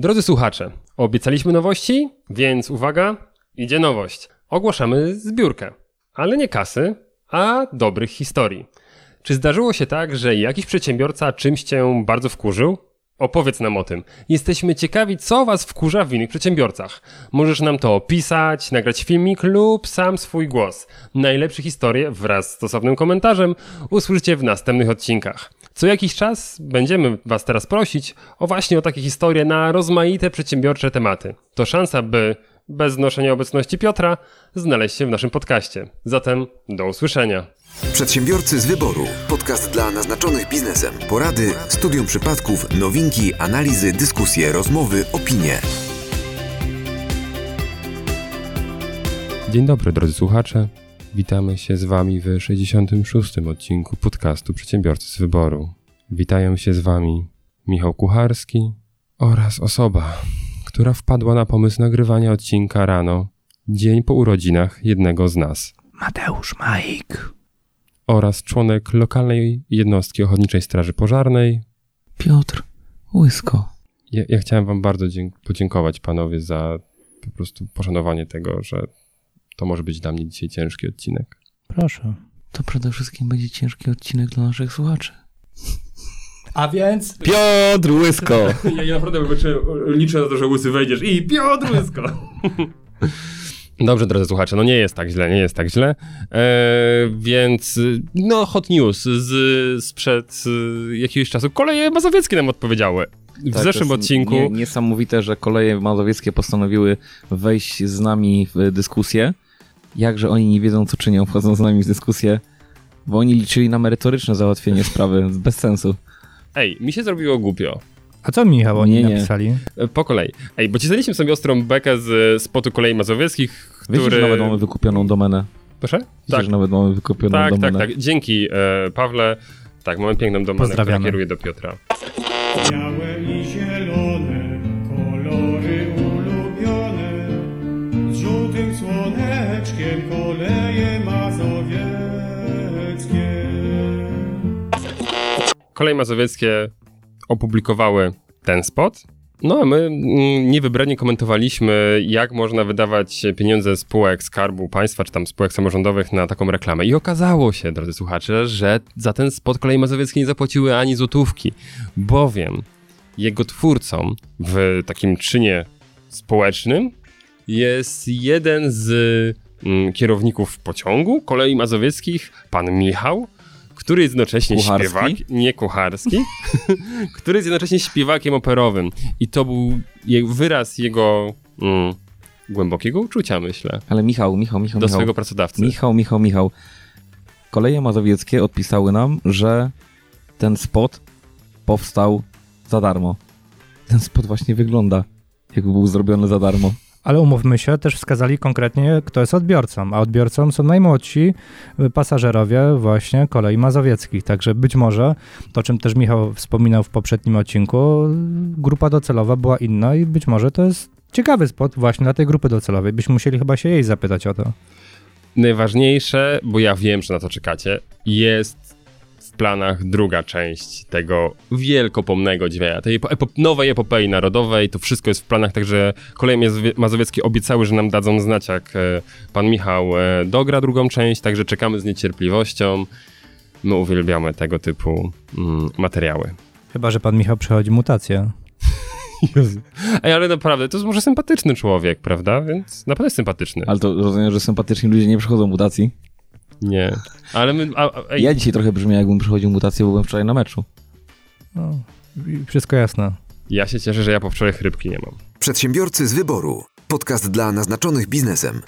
Drodzy słuchacze, obiecaliśmy nowości, więc uwaga, idzie nowość. Ogłaszamy zbiórkę, ale nie kasy, a dobrych historii. Czy zdarzyło się tak, że jakiś przedsiębiorca czymś cię bardzo wkurzył? Opowiedz nam o tym. Jesteśmy ciekawi, co was wkurza w innych przedsiębiorcach. Możesz nam to opisać, nagrać filmik lub sam swój głos. Najlepsze historie wraz z stosownym komentarzem usłyszycie w następnych odcinkach. Co jakiś czas będziemy was teraz prosić o właśnie o takie historie na rozmaite przedsiębiorcze tematy. To szansa, by bez znoszenia obecności Piotra znaleźć się w naszym podcaście. Zatem do usłyszenia. Przedsiębiorcy z wyboru. Podcast dla naznaczonych biznesem. Porady, studium przypadków, nowinki, analizy, dyskusje, rozmowy, opinie. Dzień dobry drodzy słuchacze. Witamy się z wami w 66. odcinku podcastu Przedsiębiorcy z wyboru. Witają się z wami Michał Kucharski oraz osoba, która wpadła na pomysł nagrywania odcinka rano, dzień po urodzinach jednego z nas. Mateusz Majk. Oraz członek lokalnej jednostki Ochotniczej Straży Pożarnej. Piotr Łysko. Ja, ja chciałem wam bardzo dzięk- podziękować panowie za po prostu poszanowanie tego, że to może być dla mnie dzisiaj ciężki odcinek. Proszę. To przede wszystkim będzie ciężki odcinek dla naszych słuchaczy. A więc Piotr Łysko. Ja, ja naprawdę liczę na to, że łysy wejdziesz i Piotr Łysko. Dobrze, drodzy słuchacze, no nie jest tak źle, nie jest tak źle. Eee, więc, no, hot news z, sprzed y, jakiegoś czasu. Koleje mazowieckie nam odpowiedziały. W Tak, zeszłym odcinku. Nie, niesamowite, że koleje mazowieckie postanowiły wejść z nami w dyskusję. Jakże oni nie wiedzą, co czynią, wchodzą z nami w dyskusję, bo oni liczyli na merytoryczne załatwienie sprawy, bez sensu. Ej, mi się zrobiło głupio. A co Michał oni Nie, nie. napisali? E, Po kolei. Ej, bo cisnęliśmy sobie ostrą bekę z spotu kolei mazowieckich, Wiecie, który... że nawet mamy wykupioną domenę. Proszę? Wiecie, Tak, że nawet mamy wykupioną tak, tak, domenę. tak. Dzięki, e, Pawle. Tak, mamy piękną domenę, która kieruje do Piotra. Białe i Koleje mazowieckie opublikowały ten spot. No a my mm, niewybrednie komentowaliśmy, jak można wydawać pieniądze spółek Skarbu Państwa, czy tam spółek samorządowych na taką reklamę. I okazało się, drodzy słuchacze, że za ten spot kolei mazowieckie nie zapłaciły ani złotówki, bowiem jego twórcą w takim czynie społecznym jest jeden z mm, kierowników pociągu kolei mazowieckich, pan Michał, który jest jednocześnie Kucharski? śpiewak, nie kucharski, który jest jednocześnie śpiewakiem operowym. I to był je, wyraz jego mm, głębokiego uczucia, myślę, Ale Michał, Michał, Michał, do Michał. swojego pracodawcy. Michał, Michał, Michał. Koleje mazowieckie odpisały nam, że ten spot powstał za darmo. Ten spot właśnie wygląda, jakby był zrobiony za darmo. Ale umówmy się, też wskazali konkretnie, kto jest odbiorcą, a odbiorcą są najmłodsi y, pasażerowie właśnie kolei mazowieckich. Także być może, to czym też Michał wspominał w poprzednim odcinku, grupa docelowa była inna i być może to jest ciekawy spot właśnie dla tej grupy docelowej. Byśmy musieli chyba się jej zapytać o to. Najważniejsze, bo ja wiem, że na to czekacie, jest planach druga część tego wielkopomnego dźwięka, tej epo- nowej epopei narodowej. To wszystko jest w planach, także koleje Mazowie- mazowieckie obiecały, że nam dadzą znać, jak e, pan Michał e, dogra drugą część, także czekamy z niecierpliwością. My uwielbiamy tego typu mm, materiały. Chyba, że pan Michał przechodzi mutację. Ej, ale naprawdę, to jest może sympatyczny człowiek, prawda? Więc naprawdę sympatyczny. Ale to rozumiem, że sympatyczni ludzie nie przechodzą mutacji. Nie. Ale my... A, a, Ja dzisiaj trochę brzmię, jakbym przechodził mutację, bo byłem wczoraj na meczu. No, wszystko jasne. ja się cieszę, że ja po wczoraj chrypki nie mam. Przedsiębiorcy z wyboru. Podcast dla naznaczonych biznesem.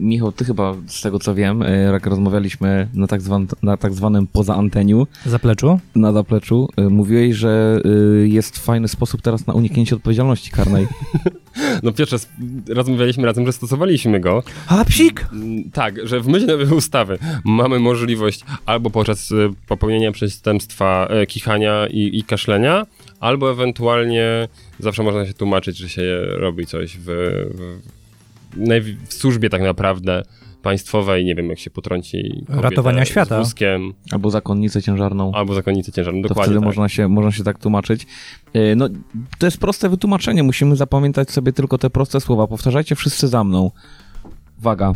Michał, ty chyba, z tego co wiem, e, jak rozmawialiśmy na tak, zwan, na tak zwanym poza anteniu, Zapleczu? na zapleczu, e, mówiłeś, że e, jest fajny sposób teraz na uniknięcie odpowiedzialności karnej. No s- rozmawialiśmy razem, że stosowaliśmy go. A, psik! Mm, Tak, że w myśl nowej ustawy mamy możliwość albo podczas y, popełnienia przestępstwa e, kichania i, i kaszlenia, albo ewentualnie zawsze można się tłumaczyć, że się robi coś w, w, w służbie tak naprawdę państwowej, nie wiem jak się potrąci Ratowania świata. z wózkiem, Albo zakonnicę ciężarną. albo zakonnicę ciężarną, to dokładnie wtedy tak. można, się, można się tak tłumaczyć. E, No, to jest proste wytłumaczenie. Musimy zapamiętać sobie tylko te proste słowa. Powtarzajcie wszyscy za mną. Uwaga.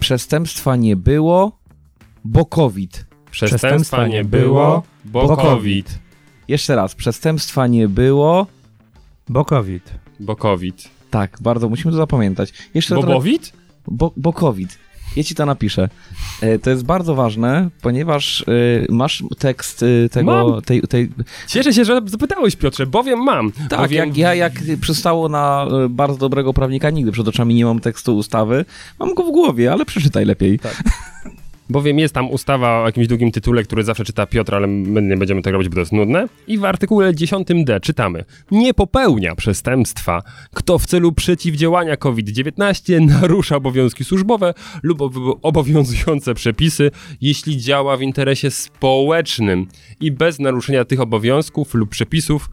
Przestępstwa nie było, bo COVID. Przestępstwa nie było, bo bo COVID. Jeszcze raz. Przestępstwa nie było. Bo COVID. Bo COVID. Tak, bardzo musimy to zapamiętać. Jeszcze Bo trochę- Bowit? Bo, bo COVID. Ja ci to napiszę. E, To jest bardzo ważne, ponieważ e, masz tekst e, tego, Mam. tej, tej, Cieszę się, że zapytałeś Piotrze, bowiem mam. Tak, bowiem jak ja, jak przystało na bardzo dobrego prawnika, nigdy przed oczami nie mam tekstu ustawy. Mam go w głowie, ale przeczytaj lepiej. Bowiem jest tam ustawa o jakimś długim tytule, który zawsze czyta Piotr, ale my nie będziemy tego robić, bo to jest nudne. I w artykule 10d czytamy: Nie popełnia przestępstwa, kto w celu przeciwdziałania COVID-19 narusza obowiązki służbowe lub ob- obowiązujące przepisy, jeśli działa w interesie społecznym i bez naruszenia tych obowiązków lub przepisów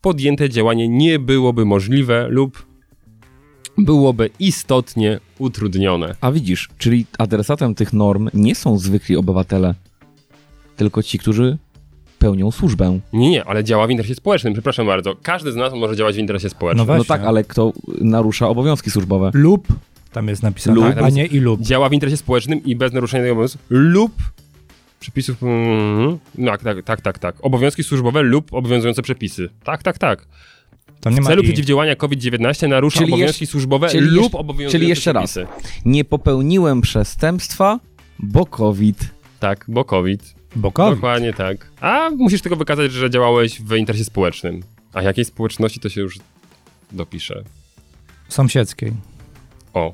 podjęte działanie nie byłoby możliwe lub byłoby istotnie utrudnione. A widzisz, czyli adresatem tych norm nie są zwykli obywatele, tylko ci, którzy pełnią służbę. Nie, nie, ale działa w interesie społecznym, przepraszam bardzo. Każdy z nas może działać w interesie społecznym. No No tak, ale kto narusza obowiązki służbowe? Lub, tam jest napisane, Lub. a nie i lub. Działa w interesie społecznym i bez naruszenia tego obowiązku lub przepisów... Mm, no, tak, tak, tak, tak, tak. Obowiązki służbowe lub obowiązujące przepisy. Tak, tak, tak. Nie W celu i. przeciwdziałania COVID-19 narusza Czyli obowiązki służbowe czyli lub jeszcze- obowiązujące czyli jeszcze raz. przepisy. Nie popełniłem przestępstwa, bo COVID. Tak, bo COVID. Bo COVID. Dokładnie tak. A musisz tylko wykazać, że działałeś w interesie społecznym. A jakiej społeczności to się już dopisze. Sąsiedzkiej. O,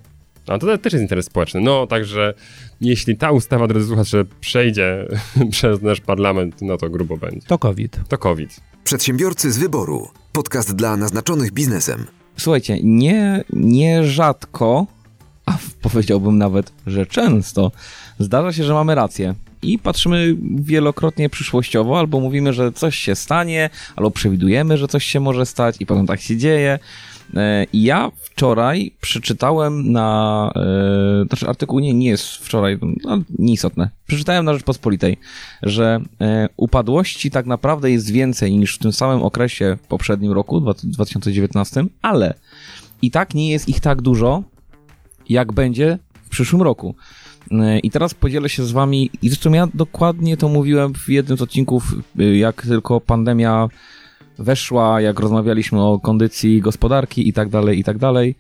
a to też jest interes społeczny. No, także jeśli ta ustawa, drodzy słuchacze, przejdzie przez nasz parlament, no to grubo będzie. To COVID. To COVID. Przedsiębiorcy z wyboru. Podcast dla naznaczonych biznesem. Słuchajcie, nie, nie rzadko, a powiedziałbym nawet, że często, zdarza się, że mamy rację. I patrzymy wielokrotnie przyszłościowo, albo mówimy, że coś się stanie, albo przewidujemy, że coś się może stać, i potem tak się dzieje. E, ja wczoraj przeczytałem na. E, znaczy, artykuł nie, nie jest wczoraj, no, nieistotne. Przeczytałem na Rzeczpospolitej, że e, upadłości tak naprawdę jest więcej niż w tym samym okresie w poprzednim roku, dwa- 2019, ale i tak nie jest ich tak dużo, jak będzie w przyszłym roku. I teraz podzielę się z wami, i zresztą ja dokładnie to mówiłem w jednym z odcinków, jak tylko pandemia weszła, jak rozmawialiśmy o kondycji gospodarki i tak dalej, i tak dalej,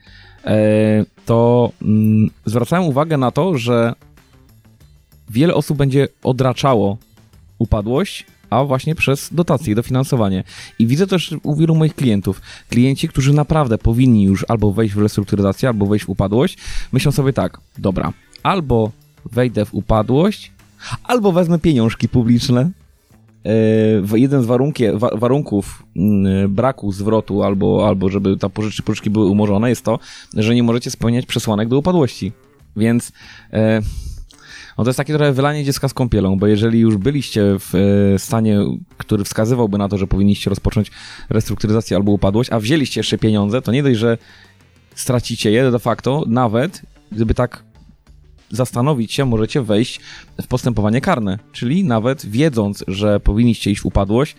e, to mm, zwracałem uwagę na to, że wiele osób będzie odraczało upadłość, a właśnie przez dotacje i dofinansowanie. I widzę też u wielu moich klientów, klienci, którzy naprawdę powinni już albo wejść w restrukturyzację, albo wejść w upadłość, myślą sobie tak, dobra, albo wejdę w upadłość, albo wezmę pieniążki publiczne, jeden z warunkie, wa, warunków mm, braku zwrotu albo, albo żeby ta pożyczki, pożyczki były umorzone jest to, że nie możecie spełniać przesłanek do upadłości. Więc e, no to jest takie trochę wylanie dziecka z kąpielą, bo jeżeli już byliście w e, stanie, który wskazywałby na to, że powinniście rozpocząć restrukturyzację albo upadłość, a wzięliście jeszcze pieniądze, to nie dość, że stracicie je de facto, nawet gdyby tak zastanowić się, możecie wejść w postępowanie karne. Czyli nawet wiedząc, że powinniście iść w upadłość,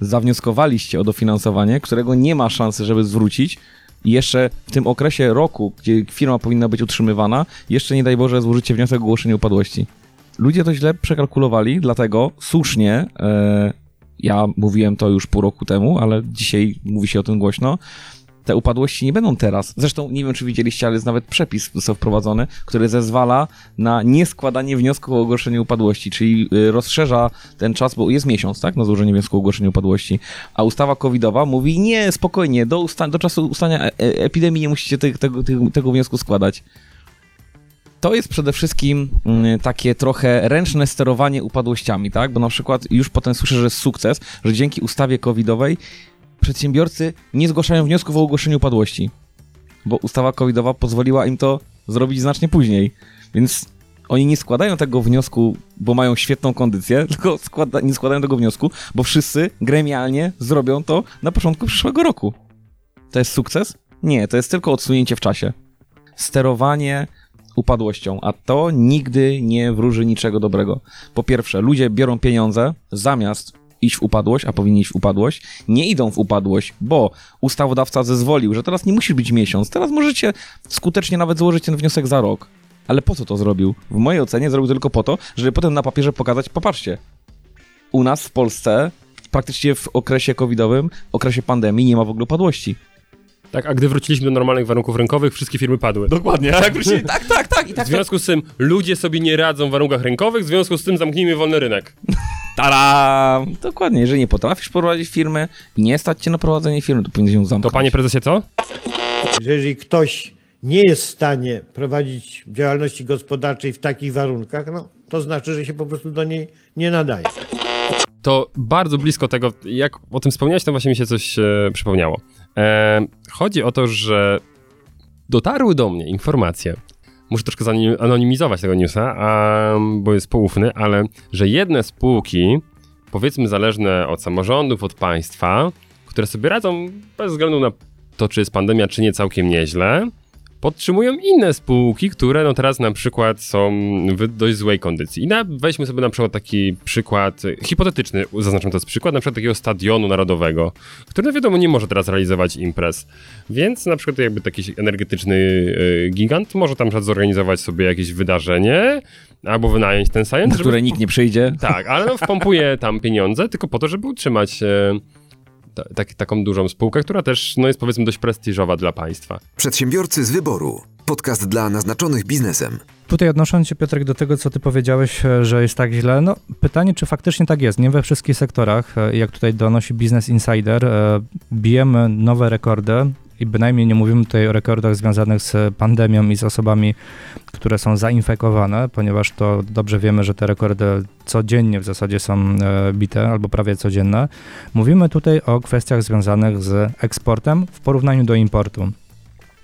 zawnioskowaliście o dofinansowanie, którego nie ma szansy, żeby zwrócić. I jeszcze w tym okresie roku, gdzie firma powinna być utrzymywana, jeszcze nie daj Boże złożycie wniosek o ogłoszenie upadłości. Ludzie to źle przekalkulowali, dlatego słusznie, e, ja mówiłem to już pół roku temu, ale dzisiaj mówi się o tym głośno, te upadłości nie będą teraz. Zresztą nie wiem, czy widzieliście, ale jest nawet przepis został wprowadzony, który zezwala na nieskładanie wniosku o ogłoszenie upadłości, czyli y, rozszerza ten czas, bo jest miesiąc, tak, na złożenie wniosku o ogłoszenie upadłości. A ustawa covidowa mówi, nie, spokojnie, do, usta- do czasu ustania e- e- epidemii nie musicie te- tego, tego, tego wniosku składać. To jest przede wszystkim mm, takie trochę ręczne sterowanie upadłościami, tak? Bo na przykład już potem słyszę, że jest sukces, że dzięki ustawie covidowej przedsiębiorcy nie zgłaszają wniosków o ogłoszenie upadłości, bo ustawa covidowa pozwoliła im to zrobić znacznie później. Więc oni nie składają tego wniosku, bo mają świetną kondycję, tylko składa, nie składają tego wniosku, bo wszyscy gremialnie zrobią to na początku przyszłego roku. To jest sukces? Nie, to jest tylko odsunięcie w czasie. Sterowanie upadłością, a to nigdy nie wróży niczego dobrego. Po pierwsze, ludzie biorą pieniądze zamiast iść w upadłość, a powinni iść w upadłość, nie idą w upadłość, bo ustawodawca zezwolił, że teraz nie musi być miesiąc, teraz możecie skutecznie nawet złożyć ten wniosek za rok. Ale po co to zrobił? W mojej ocenie zrobił tylko po to, żeby potem na papierze pokazać, popatrzcie, u nas w Polsce praktycznie w okresie covidowym, okresie pandemii nie ma w ogóle upadłości. Tak, a gdy wróciliśmy do normalnych warunków rynkowych, wszystkie firmy padły. Dokładnie, tak, tak, tak, tak, i W tak, związku z tym ludzie sobie nie radzą w warunkach rynkowych, w związku z tym zamknijmy wolny rynek. Taram! Dokładnie, jeżeli nie potrafisz prowadzić firmy, nie stać cię na prowadzenie firmy, to powinieneś ją To zamknąć. panie prezesie co? że jeżeli ktoś nie jest w stanie prowadzić działalności gospodarczej w takich warunkach, no, to znaczy, że się po prostu do niej nie nadaje. To bardzo blisko tego, jak o tym wspomniałeś, to właśnie mi się coś e, przypomniało. E, chodzi o to, że dotarły do mnie informacje, muszę troszkę zanonimizować tego newsa, a, bo jest poufny, ale że jedne spółki, powiedzmy zależne od samorządów, od państwa, które sobie radzą bez względu na to, czy jest pandemia, czy nie całkiem nieźle, podtrzymują inne spółki, które no teraz na przykład są w dość złej kondycji. I na, weźmy sobie na przykład taki przykład, hipotetyczny, zaznaczam to jest przykład, na przykład takiego stadionu narodowego, który no wiadomo nie może teraz realizować imprez. Więc na przykład jakby taki energetyczny e, gigant może tam na przykład zorganizować sobie jakieś wydarzenie, albo wynająć ten na science, żeby które nikt nie przyjdzie. tak, ale no wpompuje tam pieniądze tylko po to, żeby utrzymać e, ta, tak, taką dużą spółkę, która też no, jest powiedzmy dość prestiżowa dla państwa. Przedsiębiorcy z wyboru. Podcast dla naznaczonych biznesem. Tutaj odnosząc się, Piotrek, do tego, co ty powiedziałeś, e, że jest tak źle, no pytanie, czy faktycznie tak jest. Nie we wszystkich sektorach, e, jak tutaj donosi Business Insider, e, bijemy nowe rekordy i bynajmniej nie mówimy tutaj o rekordach związanych z pandemią i z osobami, które są zainfekowane, ponieważ to dobrze wiemy, że te rekordy codziennie w zasadzie są e, bite, albo prawie codzienne. Mówimy tutaj o kwestiach związanych z eksportem w porównaniu do importu.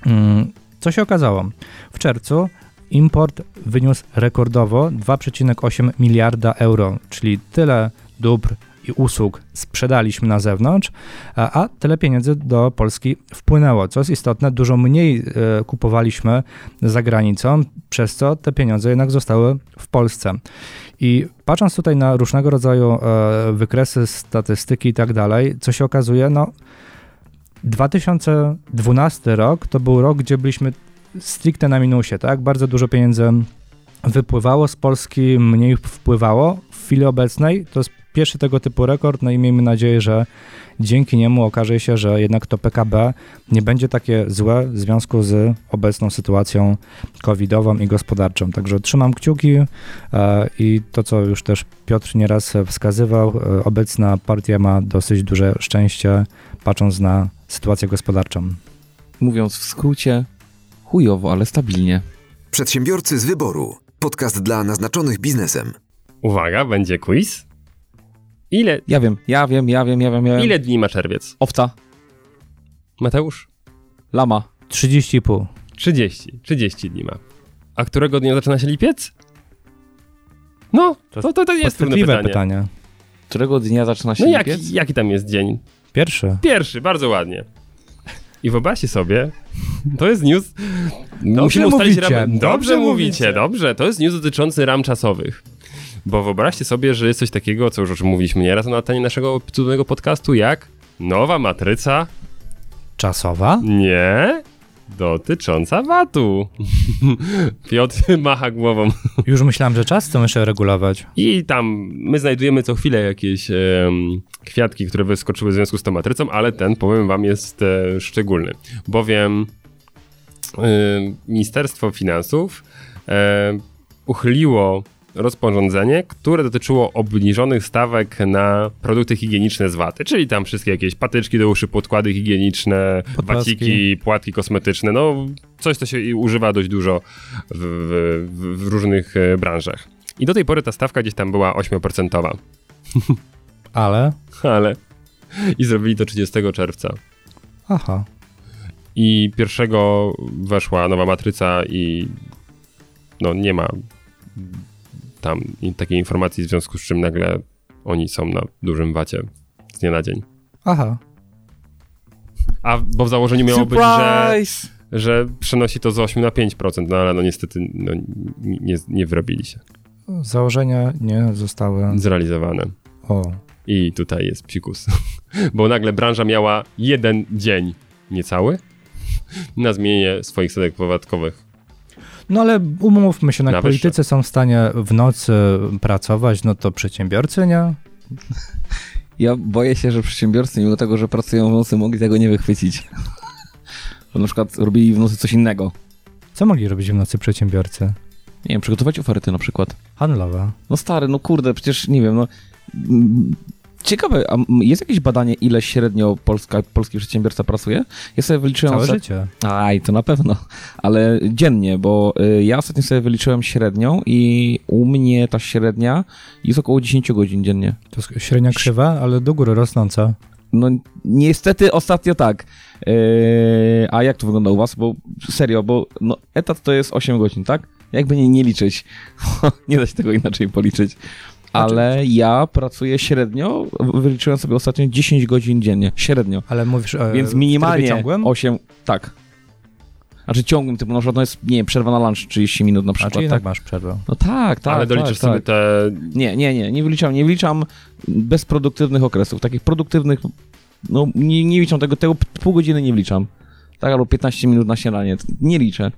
Mm, Co się okazało? W czerwcu import wyniósł rekordowo 2,8 miliarda euro, czyli tyle dóbr i usług sprzedaliśmy na zewnątrz, a, tyle pieniędzy do Polski wpłynęło. Co jest istotne, dużo mniej e, kupowaliśmy za granicą, przez co te pieniądze jednak zostały w Polsce. I patrząc tutaj na różnego rodzaju e, wykresy, statystyki i tak dalej, co się okazuje, no 2012 rok to był rok, gdzie byliśmy stricte na minusie, tak? Bardzo dużo pieniędzy wypływało z Polski, mniej wpływało. W chwili obecnej to jest pierwszy tego typu rekord, no i miejmy nadzieję, że dzięki niemu okaże się, że jednak to PKB nie będzie takie złe w związku z obecną sytuacją covidową i gospodarczą. Także trzymam kciuki e, i to, co już też Piotr nieraz wskazywał, e, obecna partia ma dosyć duże szczęście, patrząc na sytuację gospodarczą. Mówiąc w skrócie, chujowo, ale stabilnie. Przedsiębiorcy z wyboru. Podcast dla naznaczonych biznesem. Uwaga, będzie quiz. Ile, Ja wiem, ja wiem, ja wiem, ja wiem, ja wiem. ile dni ma czerwiec? Owca, Mateusz? lama. 30,5. 30. 30 dni ma. A którego dnia zaczyna się lipiec? No, to, to, to jest trudne pytanie. pytanie. Którego dnia zaczyna się No lipiec? jaki, jaki tam jest dzień? Pierwszy. Pierwszy, bardzo ładnie. I wyobraźcie sobie, to jest news. Musimy ustalić mówicie, ram... dobrze Dobrze mówicie, mówicie. dobrze. To jest news dotyczący ram czasowych. Bo wyobraźcie sobie, że jest coś takiego, co już o czym mówiliśmy nieraz na antenie naszego cudownego podcastu, jak nowa matryca. Czasowa? Nie. Dotycząca VAT-u. Piotr macha głową. Już myślałem, że czas to muszę regulować. I tam my znajdujemy co chwilę jakieś em, kwiatki, które wyskoczyły w związku z tą matrycą, ale ten, powiem wam, jest e, szczególny. Bowiem e, Ministerstwo Finansów e, uchyliło rozporządzenie, które dotyczyło obniżonych stawek na produkty higieniczne z waty, czyli tam wszystkie jakieś patyczki do uszy, podkłady higieniczne, Podpaski. waciki, płatki kosmetyczne, no coś, co się używa dość dużo w, w, w różnych e, branżach. I do tej pory ta stawka gdzieś tam była 8%, Ale. ale i zrobili to 30 czerwca. Aha. I pierwszego weszła nowa matryca i no nie ma tam i- takiej informacji, w związku z czym nagle oni są na dużym wacie z dnia na dzień. Aha. A bo w założeniu miało być, że że przenosi to z 8 na 5%, no ale no niestety no, nie, nie wyrobili się. Założenia nie zostały. Zrealizowane. O. I tutaj jest psikus. Bo nagle branża miała jeden dzień niecały na zmienienie swoich stawek podatkowych. No ale umówmy się, jak Na wyższe. politycy są w stanie w nocy pracować, no to przedsiębiorcy nie? Ja boję się, że przedsiębiorcy, mimo tego, że pracują w nocy, mogli tego nie wychwycić. Bo na przykład robili w nocy coś innego. Co mogli robić w nocy przedsiębiorcy? Nie wiem, przygotować oferty na przykład. Handlowe. No stary, no kurde, przecież nie wiem, no... Ciekawe, a jest jakieś badanie, ile średnio polska, polski przedsiębiorca pracuje? Ja sobie wyliczyłem... Całe życie. Aj, to na pewno, ale dziennie, bo y, ja ostatnio sobie wyliczyłem średnią i u mnie ta średnia jest około 10 godzin dziennie. To jest średnia krzywa, ale do góry rosnąca. No niestety ostatnio tak. Yy, a jak to wygląda u was? Bo serio, bo no, etat to jest 8 godzin, tak? Jakby nie, nie liczyć. nie da się tego inaczej policzyć. Ale ja pracuję średnio, wyliczyłem sobie ostatnio 10 godzin dziennie. Średnio. Ale mówisz e, Więc w minimalnie ciągłym? 8, tak. Znaczy ciągłym typu, na przykład no jest, nie wiem, przerwa na lunch 30 minut na A przykład, czyli tak? tak masz przerwę. No tak, tak, ale doliczasz tak, sobie tak. te... Nie, nie, nie, nie wyliczam, nie wyliczam bezproduktywnych okresów, takich produktywnych, no nie, nie liczam tego, tego pół godziny nie wliczam. Tak, albo 15 minut na śniadanie, nie liczę.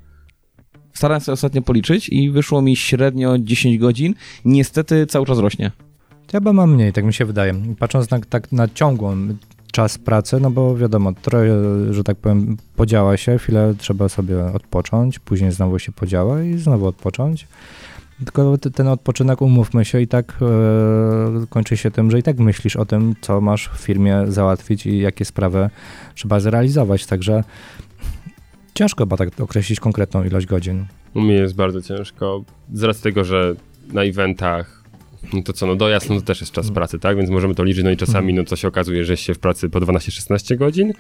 Starałem się ostatnio policzyć i wyszło mi średnio 10 godzin, niestety cały czas rośnie. Ja chyba mam mniej, tak mi się wydaje. Patrząc na, tak na ciągłą czas pracy, no bo wiadomo, trochę, że tak powiem, podziała się, chwilę trzeba sobie odpocząć, później znowu się podziała i znowu odpocząć. Tylko te- ten odpoczynek, umówmy się, i tak e, kończy się tym, że i tak myślisz o tym, co masz w firmie załatwić i jakie sprawy trzeba zrealizować. Także ciężko chyba tak określić konkretną ilość godzin. U mnie jest bardzo ciężko. Z racji tego, że na eventach, no to co, no dojazd, no to też jest czas pracy, tak? Więc możemy to liczyć, no i czasami, no to się okazuje, że się w pracy po 12-16 godzin,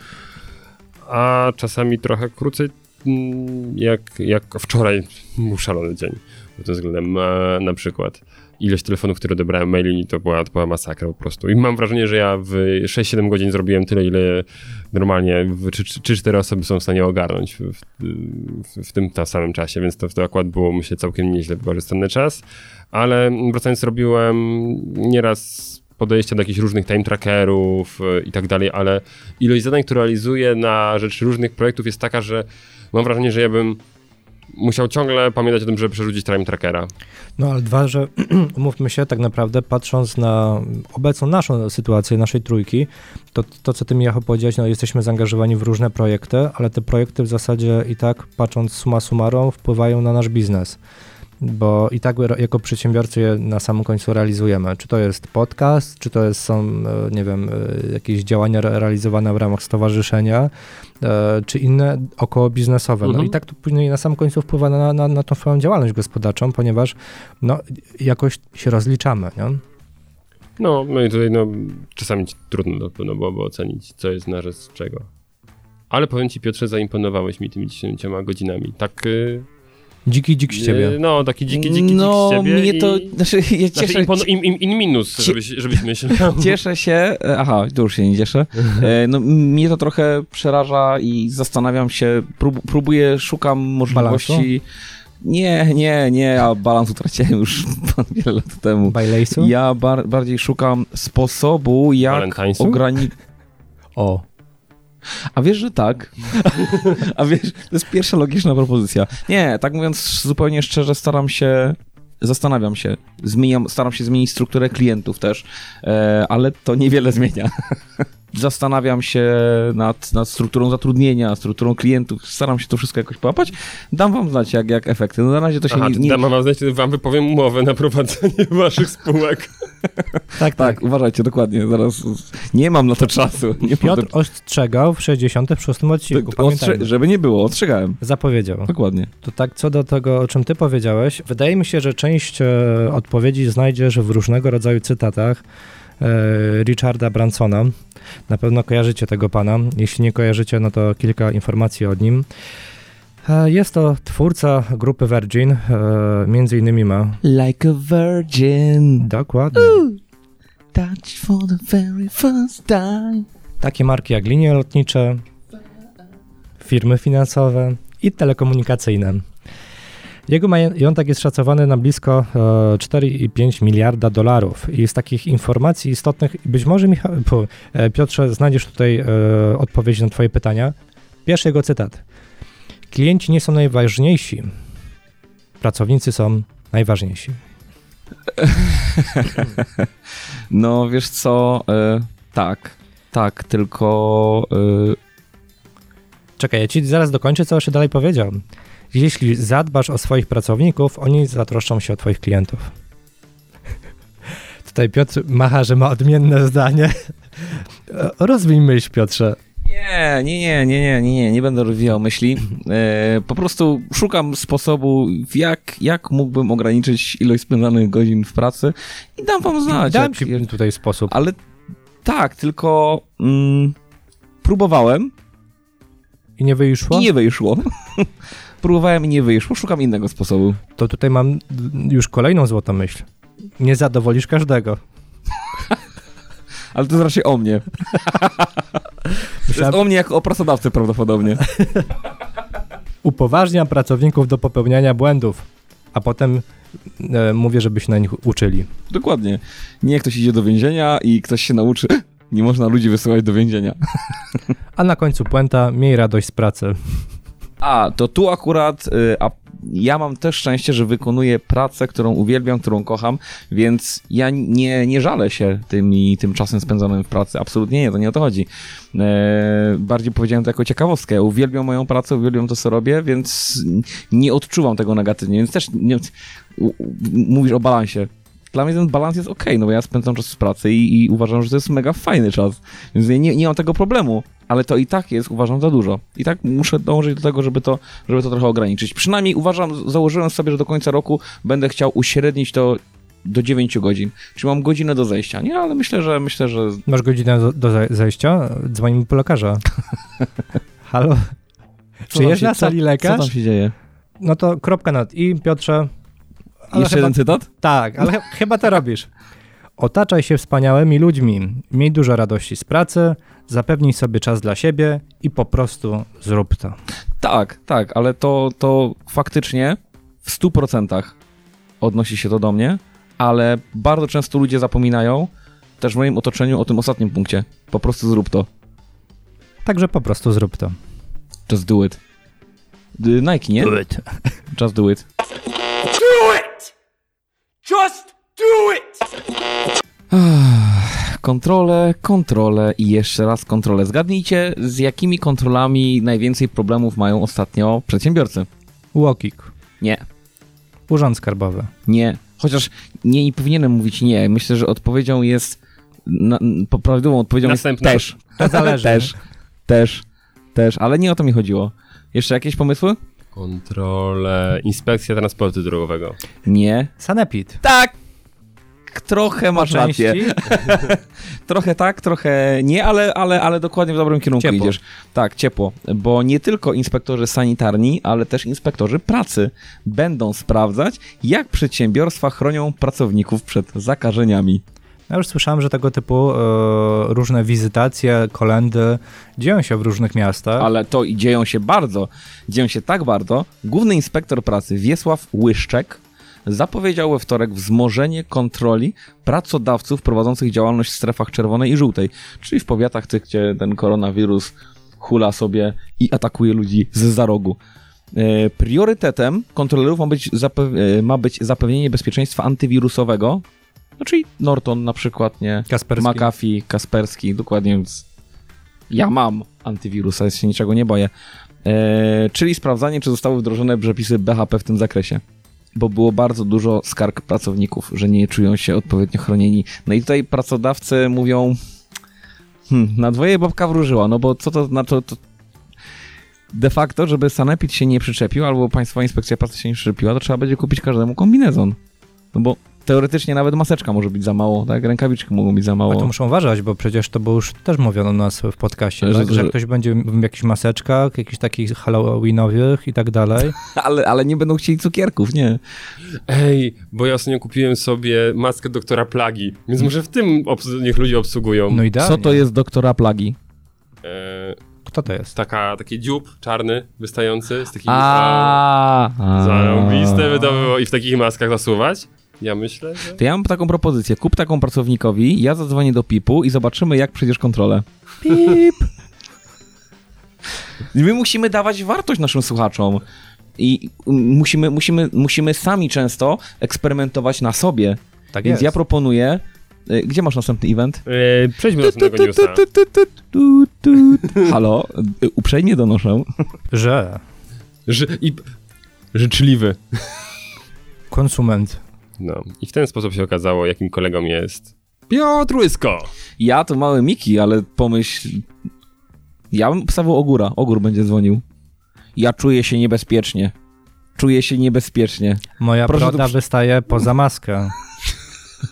a czasami trochę krócej, mm, jak, jak wczoraj był szalony dzień. Pod tym względem e, na przykład ilość telefonów, które odebrałem maili, to była, to była masakra po prostu. I mam wrażenie, że ja w 6-7 godzin zrobiłem tyle, ile normalnie w- czy- czy- 3-4 osoby są w stanie ogarnąć w, w, w, tym ta samym czasie, więc to, to akurat było, myślę, całkiem nieźle wykorzystany czas. Ale wracając, robiłem nieraz podejścia do jakichś różnych time trackerów e, i tak dalej, ale ilość zadań, które realizuję na rzecz różnych projektów jest taka, że mam wrażenie, że ja bym musiał ciągle pamiętać o tym, żeby przerzucić time trackera. No ale dwa, że umówmy się, tak naprawdę patrząc na obecną naszą sytuację, naszej trójki, to to, co ty Michał powiedziałeś, no jesteśmy zaangażowani w różne projekty, ale te projekty w zasadzie i tak, patrząc summa summarum, wpływają na nasz biznes. Bo i tak jako przedsiębiorcy je na samym końcu realizujemy. Czy to jest podcast, czy to jest, są, e, nie wiem, e, jakieś działania re- realizowane w ramach stowarzyszenia, e, czy inne około biznesowe. No Mhm. i tak to później na samym końcu wpływa na, na, na tą swoją działalność gospodarczą, ponieważ no, jakoś się rozliczamy, nie? No, no i tutaj no, czasami trudno na pewno byłoby ocenić, co jest na rzecz czego. Ale powiem ci, Piotrze, zaimponowałeś mi tymi 10 godzinami. Tak. y, Dziki dzik z ciebie. y, No, taki dziki, dziki, no, dzik z ciebie. mnie i... to, znaczy, ja Znaczy, cieszę, impon, im, im, in minus, żebyś, żebyś myślał. Cieszę się, e, aha, tu już się nie cieszę. E, No, mnie to trochę przeraża i zastanawiam się, prób, próbuję, szukam możliwości. Nie, nie, nie, ja balans utraciłem już wiele lat temu. Bajlejsu? Ja bar bardziej szukam sposobu, jak ograniczyć. O, A wiesz, że tak? A wiesz, to jest pierwsza logiczna propozycja. Nie, tak mówiąc zupełnie szczerze, staram się, zastanawiam się, zmieniam, staram się zmienić strukturę klientów też, e, ale to niewiele zmienia. Zastanawiam się nad, nad strukturą zatrudnienia, strukturą klientów, staram się to wszystko jakoś połapać. Dam wam znać, jak, jak efekty. No na razie to się Aha, nie... nie... dam wam znać, wam wypowiem umowę na prowadzenie waszych spółek. tak, Tak, uważajcie, dokładnie, zaraz nie mam na to czasu. Nie Piotr to... ostrzegał w 66 odcinku, Ostrze... pamiętajmy. Żeby nie było, ostrzegałem. Zapowiedział. Dokładnie. To tak co do tego, o czym ty powiedziałeś, wydaje mi się, że część e, odpowiedzi znajdziesz w różnego rodzaju cytatach Richarda Bransona. Na pewno kojarzycie tego pana. Jeśli nie kojarzycie, no to kilka informacji od nim. E, Jest to twórca grupy Virgin, e, między innymi ma... Like a virgin. Dokładnie. Touch for the very first time. Takie marki jak linie lotnicze, firmy finansowe, i telekomunikacyjne. Jego majątek jest szacowany na blisko e, 4,5 miliarda dolarów. I z takich informacji istotnych, być może Michał, e, Piotrze, znajdziesz tutaj e, odpowiedź na Twoje pytania. Pierwszy jego cytat. Klienci nie są najważniejsi, pracownicy są najważniejsi. No wiesz co, e, tak, tak, tylko e, Czekaj, ja ci zaraz dokończę, co jeszcze dalej powiedział. Jeśli zadbasz o swoich pracowników, oni zatroszczą się o twoich klientów. Tutaj Piotr macha, że ma odmienne zdanie. Rozwij myśl, Piotrze. Nie, nie, nie, nie, nie, nie, nie, będę rozwijał myśli. E, po prostu szukam sposobu, jak, jak mógłbym ograniczyć ilość spędzanych godzin w pracy i dam wam znać. Dałem jak, ci tutaj sposób. Ale tak, tylko mm, próbowałem I nie wyszło? i nie wyszło. próbowałem i nie wyszło, szukam innego sposobu. To tutaj mam już kolejną złotą myśl. Nie zadowolisz każdego. Ale to jest raczej o mnie. To Myślałem, jest o mnie jako o pracodawcy prawdopodobnie. upoważnia pracowników do popełniania błędów, a potem e, mówię, żeby się na nich uczyli. Dokładnie. Nie ktoś idzie do więzienia i ktoś się nauczy. Nie można ludzi wysyłać do więzienia. A na końcu puenta, miej radość z pracy. A, to tu akurat, y, a ja mam też szczęście, że wykonuję pracę, którą uwielbiam, którą kocham, więc ja nie, nie żalę się tymi, tym czasem spędzonym w pracy. Absolutnie nie, to nie o to chodzi. E, bardziej powiedziałem to jako ciekawostkę. Uwielbiam moją pracę, uwielbiam to, co robię, więc nie odczuwam tego negatywnie, więc też nie, mówisz o balansie. Dla mnie ten balans jest ok, no bo ja spędzam czas w pracy i, i uważam, że to jest mega fajny czas. Więc ja nie, nie mam tego problemu, ale to i tak jest, uważam, za dużo. I tak muszę dążyć do tego, żeby to, żeby to trochę ograniczyć. Przynajmniej uważam, założyłem sobie, że do końca roku będę chciał uśrednić to do 9 godzin. Czyli mam godzinę do zejścia, nie? Ale myślę, że myślę, że Masz godzinę do, do ze- zejścia? Dzwonimy po lekarza. Halo? Czy jest na sali co, co lekarz? tam się dzieje? No to kropka nad i, Piotrze. Ale Jeszcze chyba, jeden cytat? Tak, ale chyba to robisz. Otaczaj się wspaniałymi ludźmi, miej dużo radości z pracy, zapewnij sobie czas dla siebie i po prostu zrób to. Tak, tak, ale to, to faktycznie w 100% odnosi się to do mnie, ale bardzo często ludzie zapominają, też w moim otoczeniu, o tym ostatnim punkcie. Po prostu zrób to. Także po prostu zrób to. Just do it. Nike, nie? Do it. Just do it. Kontrole, kontrole i jeszcze raz kontrole. Zgadnijcie, z jakimi kontrolami najwięcej problemów mają ostatnio przedsiębiorcy? Łokik. Nie, Urząd Skarbowy. nie. Chociaż nie, nie powinienem mówić nie. Myślę, że odpowiedzią jest. Na, po- prawidłową odpowiedzią Następna. jest też. To zależy. też, też, też, ale nie o to mi chodziło. Jeszcze jakieś pomysły? Kontrole, inspekcja transportu drogowego. Nie. Sanepid. Tak! Trochę masz rację. Trochę tak, trochę nie, ale, ale, ale dokładnie w dobrym kierunku Ciepło. idziesz. Tak, ciepło, bo nie tylko inspektorzy sanitarni, ale też inspektorzy pracy będą sprawdzać, jak przedsiębiorstwa chronią pracowników przed zakażeniami. Ja już słyszałem, że tego typu e, różne wizytacje, kolendy dzieją się w różnych miastach. Ale to i dzieją się bardzo, dzieją się tak bardzo. Główny inspektor pracy Wiesław Łyszczek zapowiedział we wtorek wzmożenie kontroli pracodawców prowadzących działalność w strefach czerwonej i żółtej, czyli w powiatach tych, gdzie ten koronawirus hula sobie i atakuje ludzi z za rogu. E, Priorytetem kontrolerów ma być, e, ma być zapewnienie bezpieczeństwa antywirusowego, no czyli Norton na przykład, nie? Kasperski. McAfee, Kasperski, dokładnie, więc ja mam antywirusa, więc się niczego nie boję. E, czyli sprawdzanie, czy zostały wdrożone przepisy BHP w tym zakresie. Bo było bardzo dużo skarg pracowników, że nie czują się odpowiednio chronieni. No i tutaj pracodawcy mówią, hmm, na dwoje babka wróżyła, no bo co to znaczy, to de facto, żeby Sanepid się nie przyczepił, albo Państwowa Inspekcja Pracy się nie przyczepiła, to trzeba będzie kupić każdemu kombinezon. No bo teoretycznie nawet maseczka może być za mało, tak? Rękawiczki mogą być za mało. Ale to muszą uważać, bo przecież to było już też mówiono u nas w podcaście, Że- tak? że że- ktoś będzie w jakichś maseczkach, jakichś takich halloweenowych i tak dalej. Ale, ale nie będą chcieli cukierków, nie. Ej, bo ja ostatnio kupiłem sobie maskę doktora Plagi, więc może w tym obs- niech ludzie obsługują. No idealnie. Co to jest doktora plagi? E, Kto to jest? Taka, taki dziób czarny, wystający z takimi... Zarąbiste by to było i w takich maskach zasuwać. Ja myślę, że... To ja mam taką propozycję. Kup taką pracownikowi, ja zadzwonię do PIP-u i zobaczymy, jak przejdziesz kontrolę. PIP! My musimy dawać wartość naszym słuchaczom. I musimy, musimy, musimy sami często eksperymentować na sobie. Tak Więc jest. ja proponuję... y, Gdzie masz następny event? Yy, przejdźmy do następnego newsa. Halo, y, uprzejmie donoszę. Że Ży i... Życzliwy. konsument. No. I w ten sposób się okazało, jakim kolegą jest Piotr Łysko. Ja to mały Miki, ale pomyśl... Ja bym obstawiał Ogóra. Ogór będzie dzwonił. Ja czuję się niebezpiecznie. Czuję się niebezpiecznie. Moja Proszę broda wystaje poza maskę.